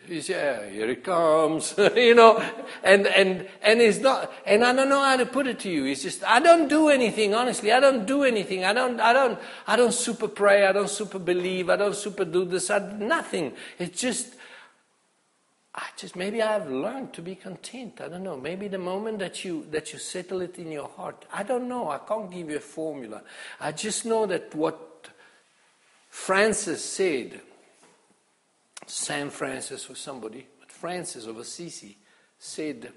A: He's, yeah, here it comes, you know, and, and, and it's not, and I don't know how to put it to you. It's just, I don't do anything, honestly. I don't do anything. I don't, I don't, I don't super pray. I don't super believe. I don't super do this. I, nothing. It's just, I just, maybe I've learned to be content. I don't know. Maybe the moment that you, that you settle it in your heart. I don't know. I can't give you a formula. I just know that what Francis said, San Francis or somebody, but Francis of Assisi said,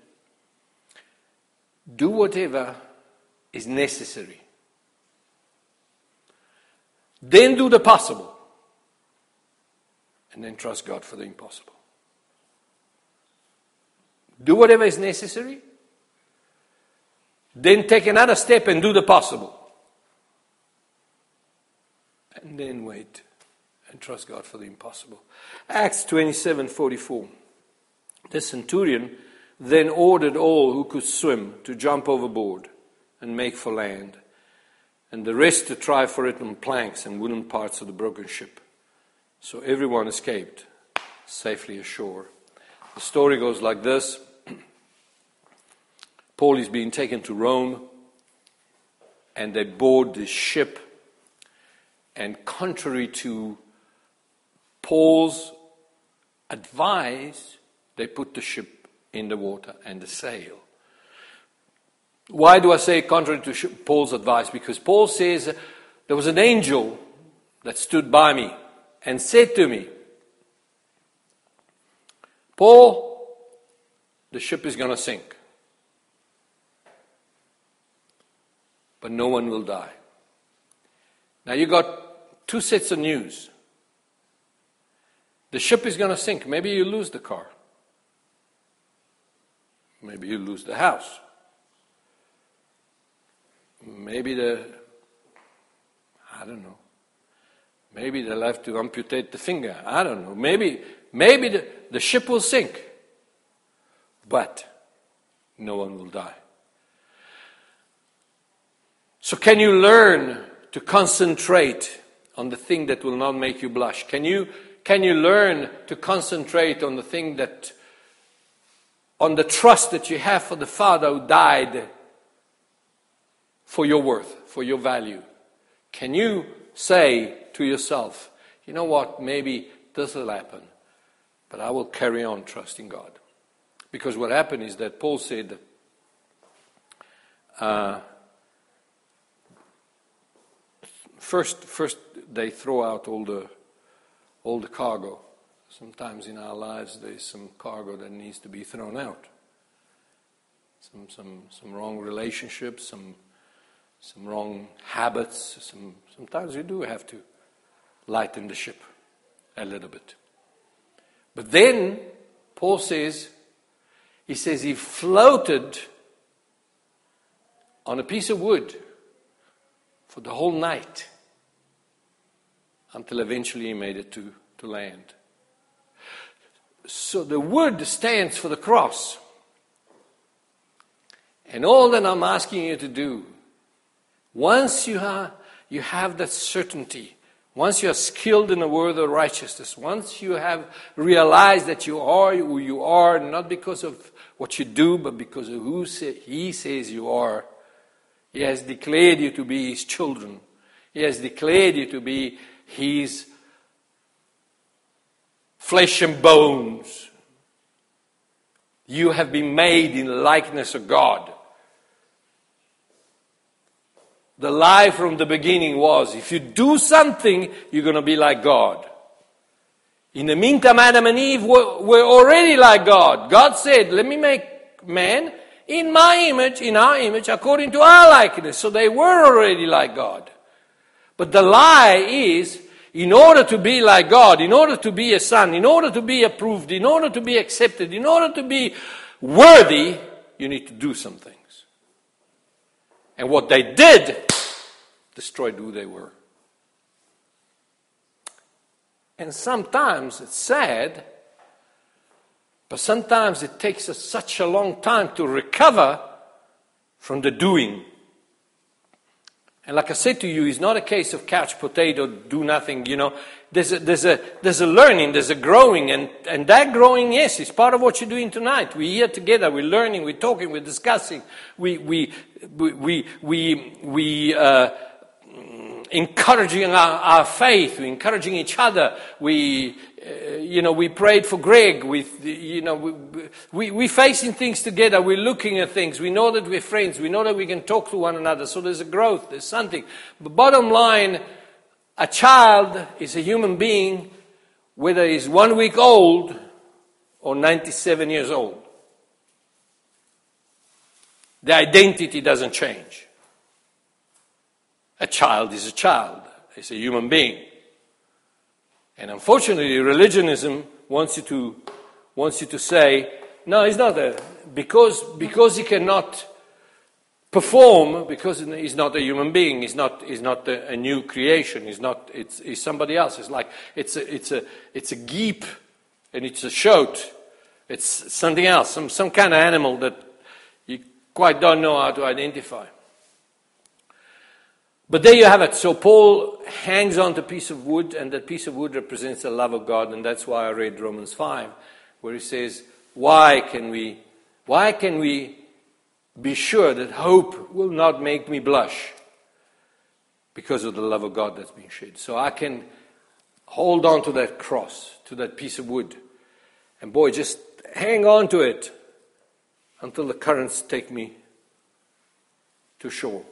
A: Do whatever is necessary. Then do the possible. And then trust God for the impossible. Do whatever is necessary. Then take another step and do the possible. And then wait and trust God for the impossible. Acts 27 44. The centurion then ordered all who could swim to jump overboard and make for land, and the rest to try for it on planks and wooden parts of the broken ship. So everyone escaped safely ashore. The story goes like this Paul is being taken to Rome, and they board the ship, and contrary to Paul's advice, they put the ship in the water and the sail. Why do I say contrary to Paul's advice? Because Paul says there was an angel that stood by me and said to me, Paul, the ship is going to sink. But no one will die. Now you got two sets of news. The ship is going to sink. Maybe you lose the car. Maybe you lose the house. Maybe the, I don't know. Maybe they'll have to amputate the finger. I don't know. Maybe, maybe the, the ship will sink. But no one will die. So, can you learn to concentrate on the thing that will not make you blush? Can you can you learn to concentrate on the thing that, on the trust that you have for the Father who died for your worth, for your value? Can you say to yourself, you know what, maybe this will happen, but I will carry on trusting God? Because what happened is that Paul said, uh, first, first they throw out all the the cargo. Sometimes in our lives there's some cargo that needs to be thrown out. Some, some, some wrong relationships, some, some wrong habits. Some, sometimes you do have to lighten the ship a little bit. But then, Paul says, he says he floated on a piece of wood for the whole night until eventually he made it to, to land. So the wood stands for the cross. And all that I'm asking you to do, once you have, you have that certainty, once you are skilled in the word of righteousness, once you have realized that you are who you are, not because of what you do, but because of who He says you are, He has declared you to be His children. He has declared you to be He's flesh and bones. You have been made in likeness of God. The lie from the beginning was if you do something, you're going to be like God. In the meantime, Adam and Eve were, were already like God. God said, Let me make man in my image, in our image, according to our likeness. So they were already like God. But the lie is, in order to be like God, in order to be a son, in order to be approved, in order to be accepted, in order to be worthy, you need to do some things. And what they did destroyed who they were. And sometimes it's sad, but sometimes it takes us such a long time to recover from the doing And like I said to you, it's not a case of couch potato, do nothing, you know. There's a, there's a, there's a learning, there's a growing, and, and that growing, yes, is part of what you're doing tonight. We're here together, we're learning, we're talking, we're discussing, we, we, we, we, we, we uh, encouraging our, our faith, we're encouraging each other, we, uh, you know, we prayed for Greg. We, you know, we, we, we're facing things together. We're looking at things. We know that we're friends. We know that we can talk to one another. So there's a growth. There's something. But bottom line, a child is a human being, whether he's one week old or 97 years old. The identity doesn't change. A child is a child. It's a human being. And unfortunately, religionism wants you to, wants you to say, no, he's not a, because, because he cannot perform, because he's not a human being, he's not, he's not a, a new creation, he's not, it's, he's somebody else. It's like, it's a, it's a, it's a geep and it's a shoat. It's something else, some, some kind of animal that you quite don't know how to identify. But there you have it. So Paul hangs on to a piece of wood, and that piece of wood represents the love of God, and that's why I read Romans 5, where he says, Why can we, why can we be sure that hope will not make me blush? Because of the love of God that's being shed. So I can hold on to that cross, to that piece of wood. And boy, just hang on to it until the currents take me to shore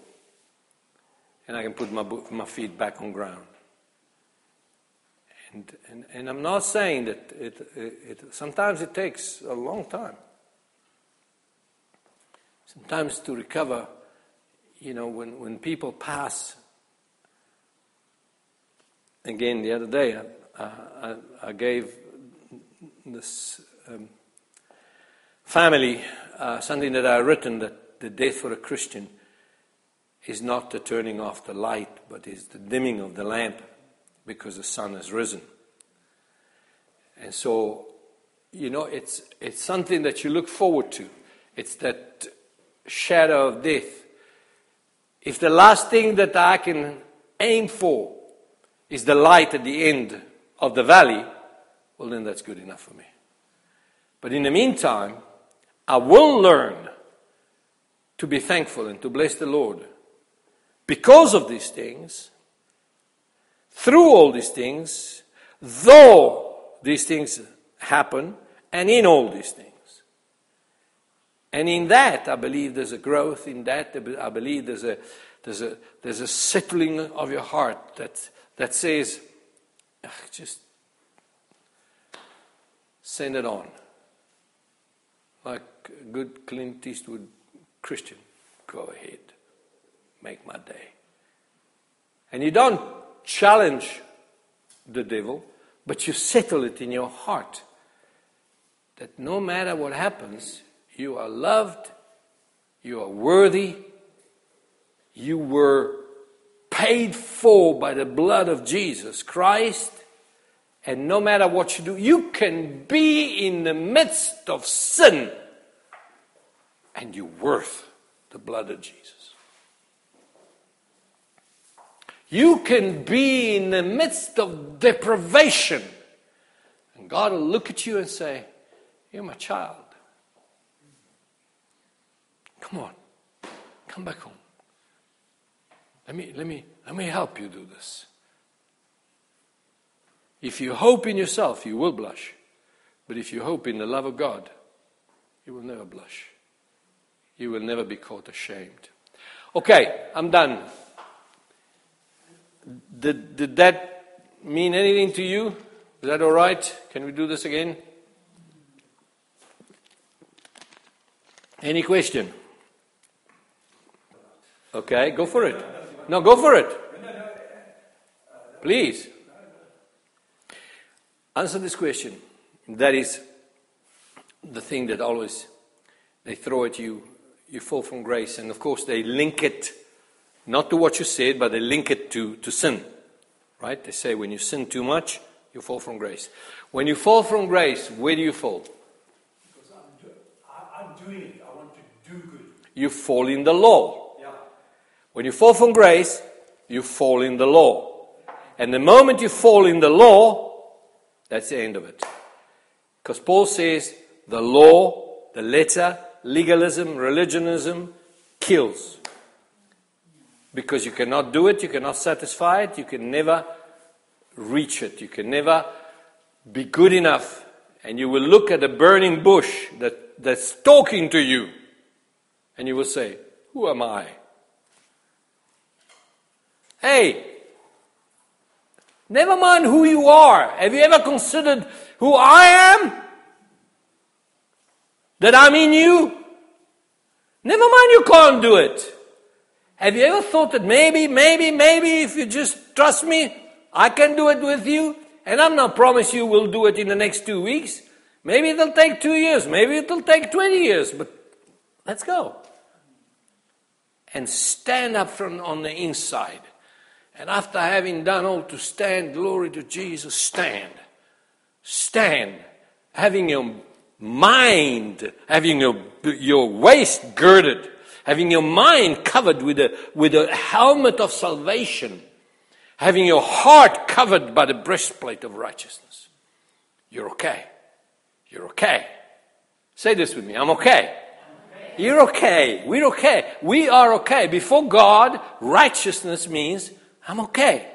A: and I can put my, my feet back on ground. And, and, and I'm not saying that it, it, it, sometimes it takes a long time. Sometimes to recover, you know, when, when people pass, again, the other day, I, I, I gave this um, family uh, something that I written that the death for a Christian is not the turning off the light, but is the dimming of the lamp because the sun has risen. And so, you know, it's, it's something that you look forward to. It's that shadow of death. If the last thing that I can aim for is the light at the end of the valley, well, then that's good enough for me. But in the meantime, I will learn to be thankful and to bless the Lord because of these things, through all these things, though these things happen, and in all these things. And in that, I believe there's a growth. In that, I believe there's a, there's a, there's a settling of your heart that, that says, just send it on. Like a good Clint Eastwood Christian, go ahead make my day. And you don't challenge the devil, but you settle it in your heart that no matter what happens, you are loved, you are worthy, you were paid for by the blood of Jesus Christ, and no matter what you do, you can be in the midst of sin and you're worth the blood of Jesus. You can be in the midst of deprivation, and God will look at you and say, You're my child. Come on, come back home. Let me, let me, let me help you do this. If you hope in yourself, you will blush. But if you hope in the love of God, you will never blush. You will never be caught ashamed. Okay, I'm done. Did, did that mean anything to you? Is that all right? Can we do this again? Any question? Okay, go for it. No, go for it. Please. Answer this question. That is the thing that always they throw at you. You fall from grace. And of course, they link it not to what you said, but they link it to, to sin. Right? They say when you sin too much, you fall from grace. When you fall from grace, where do you fall?
B: Because I'm, do- I'm doing it. I want to do good.
A: You fall in the law.
B: Yeah.
A: When you fall from grace, you fall in the law. And the moment you fall in the law, that's the end of it. Because Paul says the law, the letter, legalism, religionism kills. Because you cannot do it, you cannot satisfy it, you can never reach it, you can never be good enough. And you will look at a burning bush that, that's talking to you, and you will say, Who am I? Hey, never mind who you are. Have you ever considered who I am? That I'm in you? Never mind you can't do it. Have you ever thought that maybe, maybe, maybe if you just trust me, I can do it with you? And I'm not promise you we'll do it in the next two weeks. Maybe it'll take two years. Maybe it'll take 20 years. But let's go. And stand up from on the inside. And after having done all to stand, glory to Jesus, stand. Stand. Having your mind, having your, your waist girded, having your mind covered with a, with a helmet of salvation, having your heart covered by the breastplate of righteousness. You're okay. You're okay. Say this with me I'm okay. You're okay. We're okay. We are okay. Before God, righteousness means I'm okay.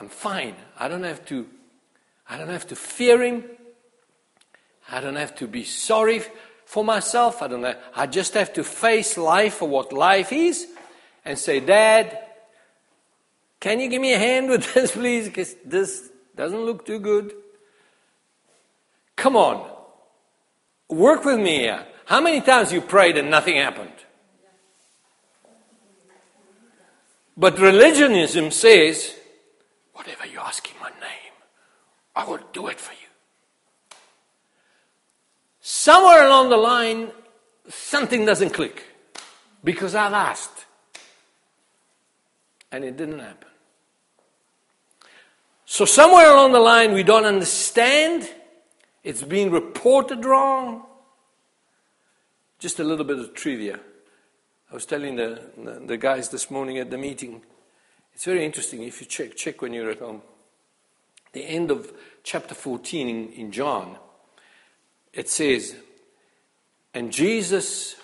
A: I'm fine. I don't have to I don't have to fear him. I don't have to be sorry for myself. I don't know. I just have to face life for what life is and say, Dad, can you give me a hand with this, please? Because this doesn't look too good. Come on. Work with me here. How many times you prayed and nothing happened? But religionism says, whatever you ask in my name, I will do it for you. Somewhere along the line, something doesn't click because I've asked. And it didn't happen. So, somewhere along the line, we don't understand. It's being reported wrong. Just a little bit of trivia. I was telling the, the, the guys this morning at the meeting. It's very interesting if you check, check when you're at home. The end of chapter 14 in, in John, it says, And Jesus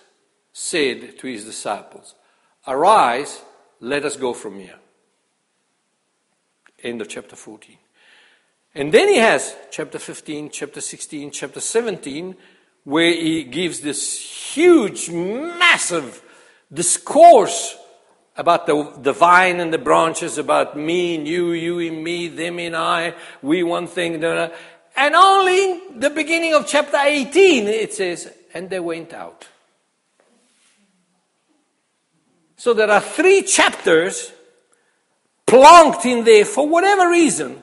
A: said to his disciples, Arise, let us go from here. End of chapter 14. And then he has chapter 15, chapter 16, chapter 17, where he gives this huge, massive discourse about the, the vine and the branches, about me and you, you and me, them and I, we one thing. And only in the beginning of chapter 18 it says, and they went out. So there are three chapters plonked in there for whatever reason.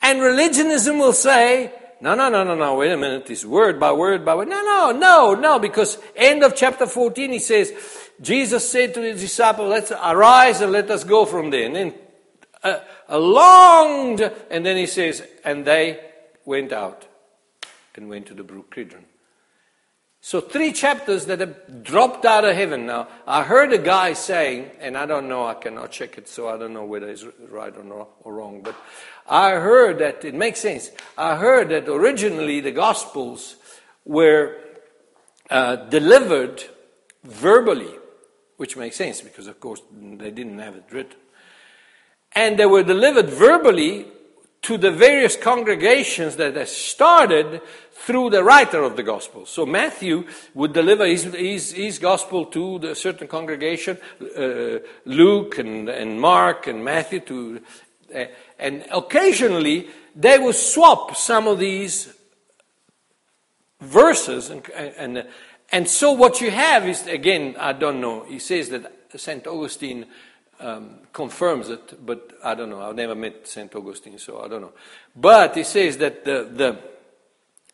A: And religionism will say, no, no, no, no, no, wait a minute, this word by word by word. No, no, no, no, because end of chapter 14 he says, Jesus said to his disciples, let's arise and let us go from there. And then uh, a long, and then he says, and they went out and went to the brook Kidron. So three chapters that have dropped out of heaven. Now, I heard a guy saying, and I don't know, I cannot check it, so I don't know whether it's right or, not, or wrong, but I heard that, it makes sense. I heard that originally the Gospels were uh, delivered verbally which makes sense because, of course, they didn't have it written. And they were delivered verbally to the various congregations that started through the writer of the gospel. So Matthew would deliver his, his, his gospel to the certain congregation, uh, Luke and, and Mark and Matthew to, uh, and occasionally they would swap some of these verses and, and, and so what you have is, again, I don't know, he says that St. Augustine um, confirms it, but I don't know. I've never met St. Augustine, so I don't know. But he says that the, the,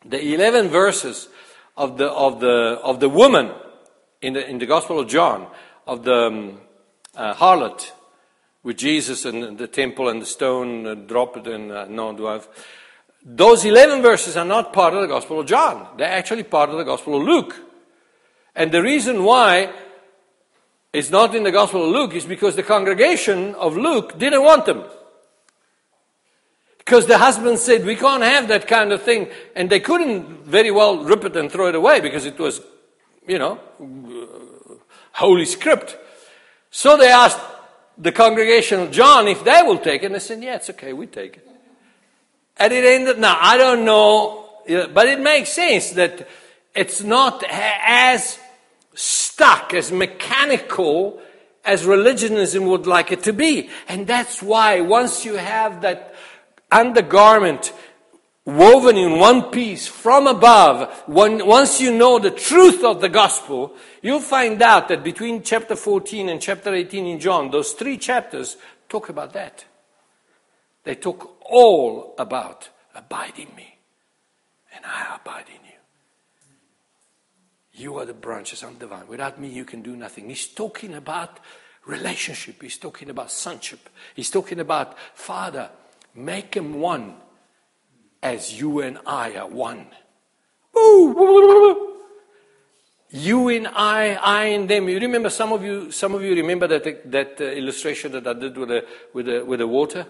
A: the 11 verses of the, of the, of the woman in the, in the Gospel of John, of the um, uh, harlot with Jesus and the temple and the stone uh, dropped and uh, no, do I have those 11 verses are not part of the Gospel of John. They're actually part of the Gospel of Luke. And the reason why is not in the Gospel of Luke it's because the congregation of Luke didn't want them. Because the husband said, We can't have that kind of thing. And they couldn't very well rip it and throw it away because it was, you know, holy script. So they asked the congregation of John if they will take it. And they said, Yeah, it's okay, we take it. And it ended, now I don't know, but it makes sense that it's not as stuck, as mechanical as religionism would like it to be. And that's why once you have that undergarment woven in one piece from above, when, once you know the truth of the gospel, you'll find out that between chapter 14 and chapter 18 in John, those three chapters talk about that. They talk all about abide in me, and I abide in you. You are the branches, I'm the vine. Without me, you can do nothing. He's talking about relationship. He's talking about sonship. He's talking about Father, make him one as you and I are one. You and I, I and them. You remember some of you. Some of you remember that that uh, illustration that I did with the with the with the water,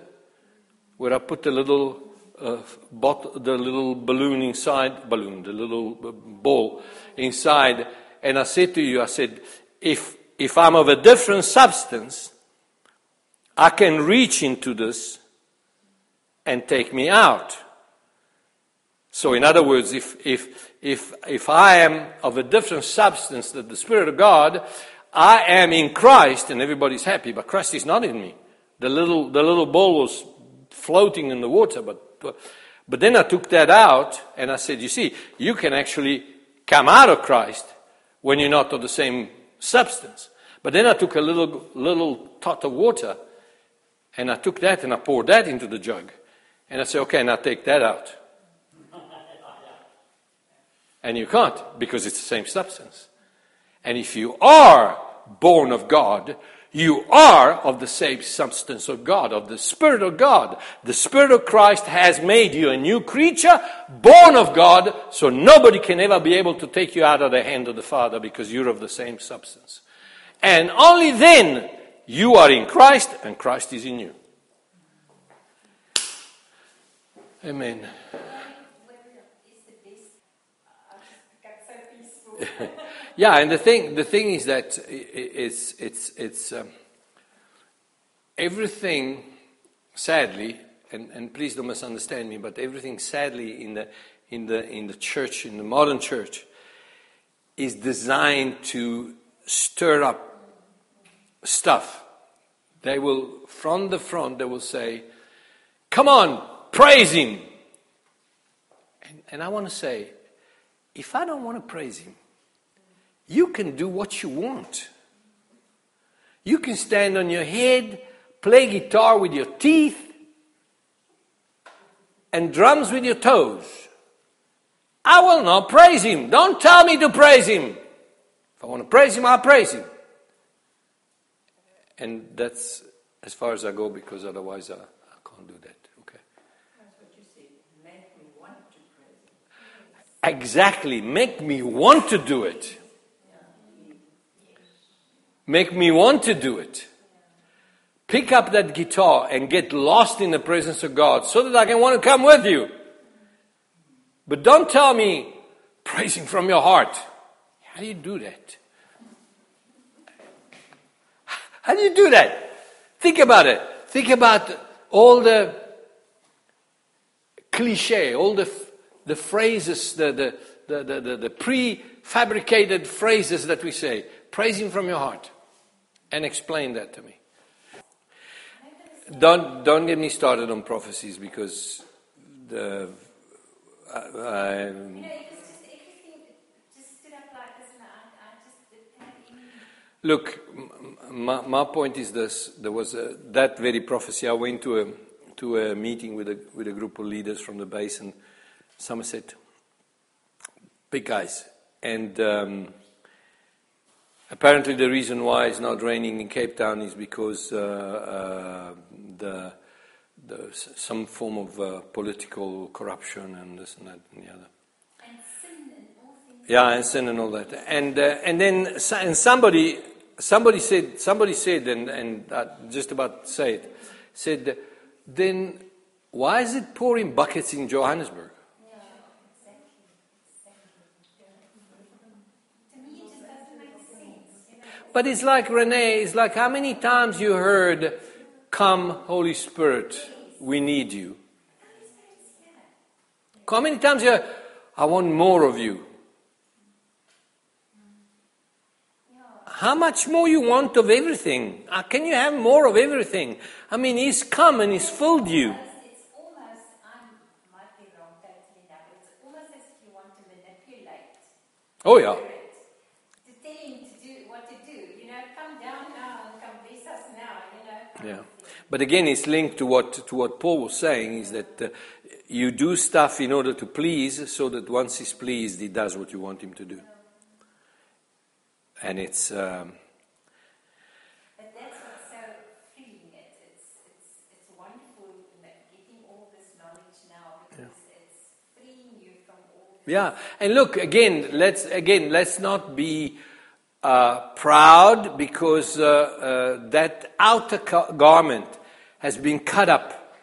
A: where I put the little uh, bot, the little balloon inside balloon, the little ball inside, and I said to you, I said, if if I'm of a different substance, I can reach into this and take me out. So, in other words, if, if, if, if I am of a different substance than the Spirit of God, I am in Christ and everybody's happy, but Christ is not in me. The little, the little ball was floating in the water, but, but then I took that out and I said, you see, you can actually come out of Christ when you're not of the same substance. But then I took a little, little tot of water and I took that and I poured that into the jug. And I said, okay, now take that out. And you can't because it's the same substance. And if you are born of God, you are of the same substance of God, of the Spirit of God. The Spirit of Christ has made you a new creature, born of God, so nobody can ever be able to take you out of the hand of the Father because you're of the same substance. And only then you are in Christ and Christ is in you. Amen. yeah, and the thing, the thing is that it's, it's, it's um, everything, sadly, and, and please don't misunderstand me, but everything sadly in the, in, the, in the church, in the modern church, is designed to stir up stuff. They will, from the front, they will say, Come on, praise Him. And, and I want to say, if I don't want to praise Him, you can do what you want. You can stand on your head, play guitar with your teeth, and drums with your toes. I will not praise him. Don't tell me to praise him. If I want to praise him, I'll praise him. And that's as far as I go because otherwise I, I can't do that. Okay?
B: That's you say. Make me want to praise.
A: Exactly. Make me want to do it make me want to do it. Pick up that guitar and get lost in the presence of God so that I can want to come with you. But don't tell me praising from your heart. How do you do that? How do you do that? Think about it. Think about all the cliche, all the, the phrases, the, the, the, the, the, the prefabricated phrases that we say. Praising from your heart and explain that to me. Don't don't get me started on prophecies because the I, Look, my, my point is this: there was a, that very prophecy. I went to a to a meeting with a with a group of leaders from the basin, Somerset, big guys, and. Um, Apparently, the reason why it's not raining in Cape Town is because uh, uh, the, the, some form of uh, political corruption and this and that and the other.
B: And and.
A: Yeah, and sin and all that. And, uh, and then and somebody somebody said, somebody said, and, and uh, just about to say it, said, then why is it pouring buckets in Johannesburg? But it's like Renee, it's like how many times you heard, Come, Holy Spirit, we need you. How many times you heard, I want more of you. How much more you want of everything? Uh, can you have more of everything? I mean, He's come and He's filled you.
C: Oh, almost, I might be wrong totally now, but it's almost as if you want to manipulate
A: Oh, yeah.
C: spirit to tell him to do what to do. You know, come down now and come bless us now, you know.
A: Yeah. But again, it's linked to what, to what Paul was saying is that uh, you do stuff in order to please, so that once he's pleased, he does what you want him to do. And it's, um,
C: But that's what's so freeing. It, it's, it's, it's wonderful that getting all this knowledge now because it's freeing you from all
A: yeah. And look, again, let's, again, let's not be uh, proud because uh, uh, that outer garment has been cut up.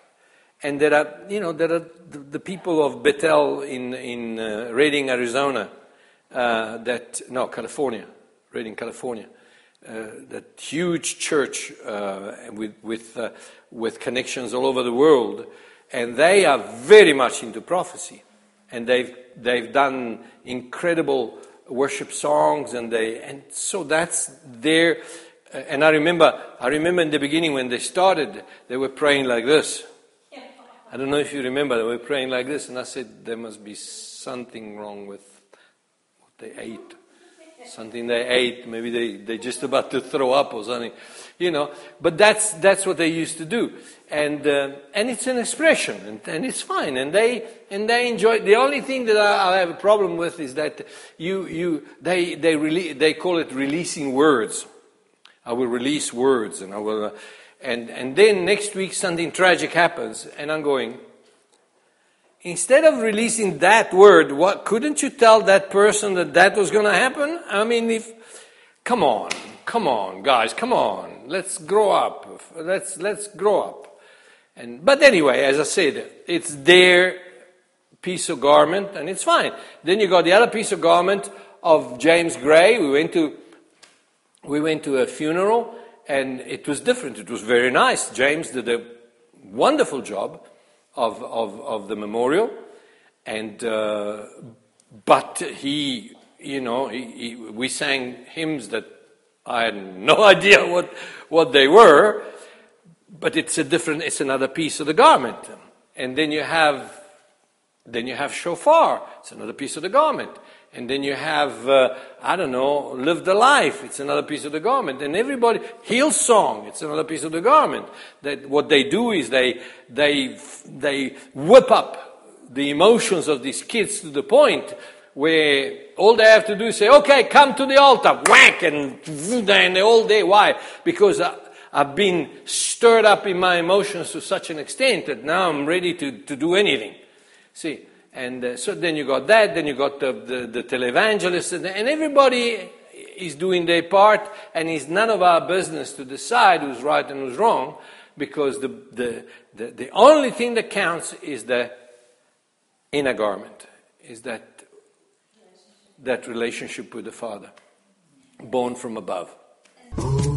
A: And there are, you know, there are the, people of Bethel in, in uh, Redding, Arizona, uh, that, no, California, Redding, California, that huge church with, with, with connections all over the world. And they are very much into prophecy. And they've, they've done incredible worship songs and they, and so that's their, and I remember, I remember in the beginning when they started, they were praying like this. I don't know if you remember, they were praying like this, and I said, there must be something wrong with what they ate. Something they ate, maybe they, they're just about to throw up or something, you know. But that's, that's what they used to do. And, uh, and it's an expression, and, and it's fine. And they, and they enjoy The only thing that I, I have a problem with is that you, you, they, they, rele- they call it releasing words. I will release words, and I will. Uh, and, and then next week something tragic happens, and I'm going, instead of releasing that word, what, couldn't you tell that person that that was going to happen? I mean, if, come on, come on, guys, come on, let's grow up, let's, let's grow up. And, but anyway, as I said, it's their piece of garment, and it's fine. Then you got the other piece of garment of James Gray. We went to, we went to a funeral, and it was different. It was very nice. James did a wonderful job of, of, of the memorial, and uh, but he, you know, he, he, we sang hymns that I had no idea what what they were, but it's a different, it's another piece of the garment, and then you have then you have shofar, it's another piece of the garment. And then you have, uh, I don't know, live the life, it's another piece of the garment. And everybody, Hillsong, it's another piece of the garment. That what they do is they, they, they whip up the emotions of these kids to the point where all they have to do is say, okay, come to the altar, whack, and, and all day. Why? Because I, I've been stirred up in my emotions to such an extent that now I'm ready to, to do anything. See, and uh, so then you got that, then you got the, the, the and, and everybody is doing their part, and it's none of our business to decide who's right and who's wrong, because the, the, the, the only thing that counts is the inner garment, is that, that relationship with the Father, born from above. Oh,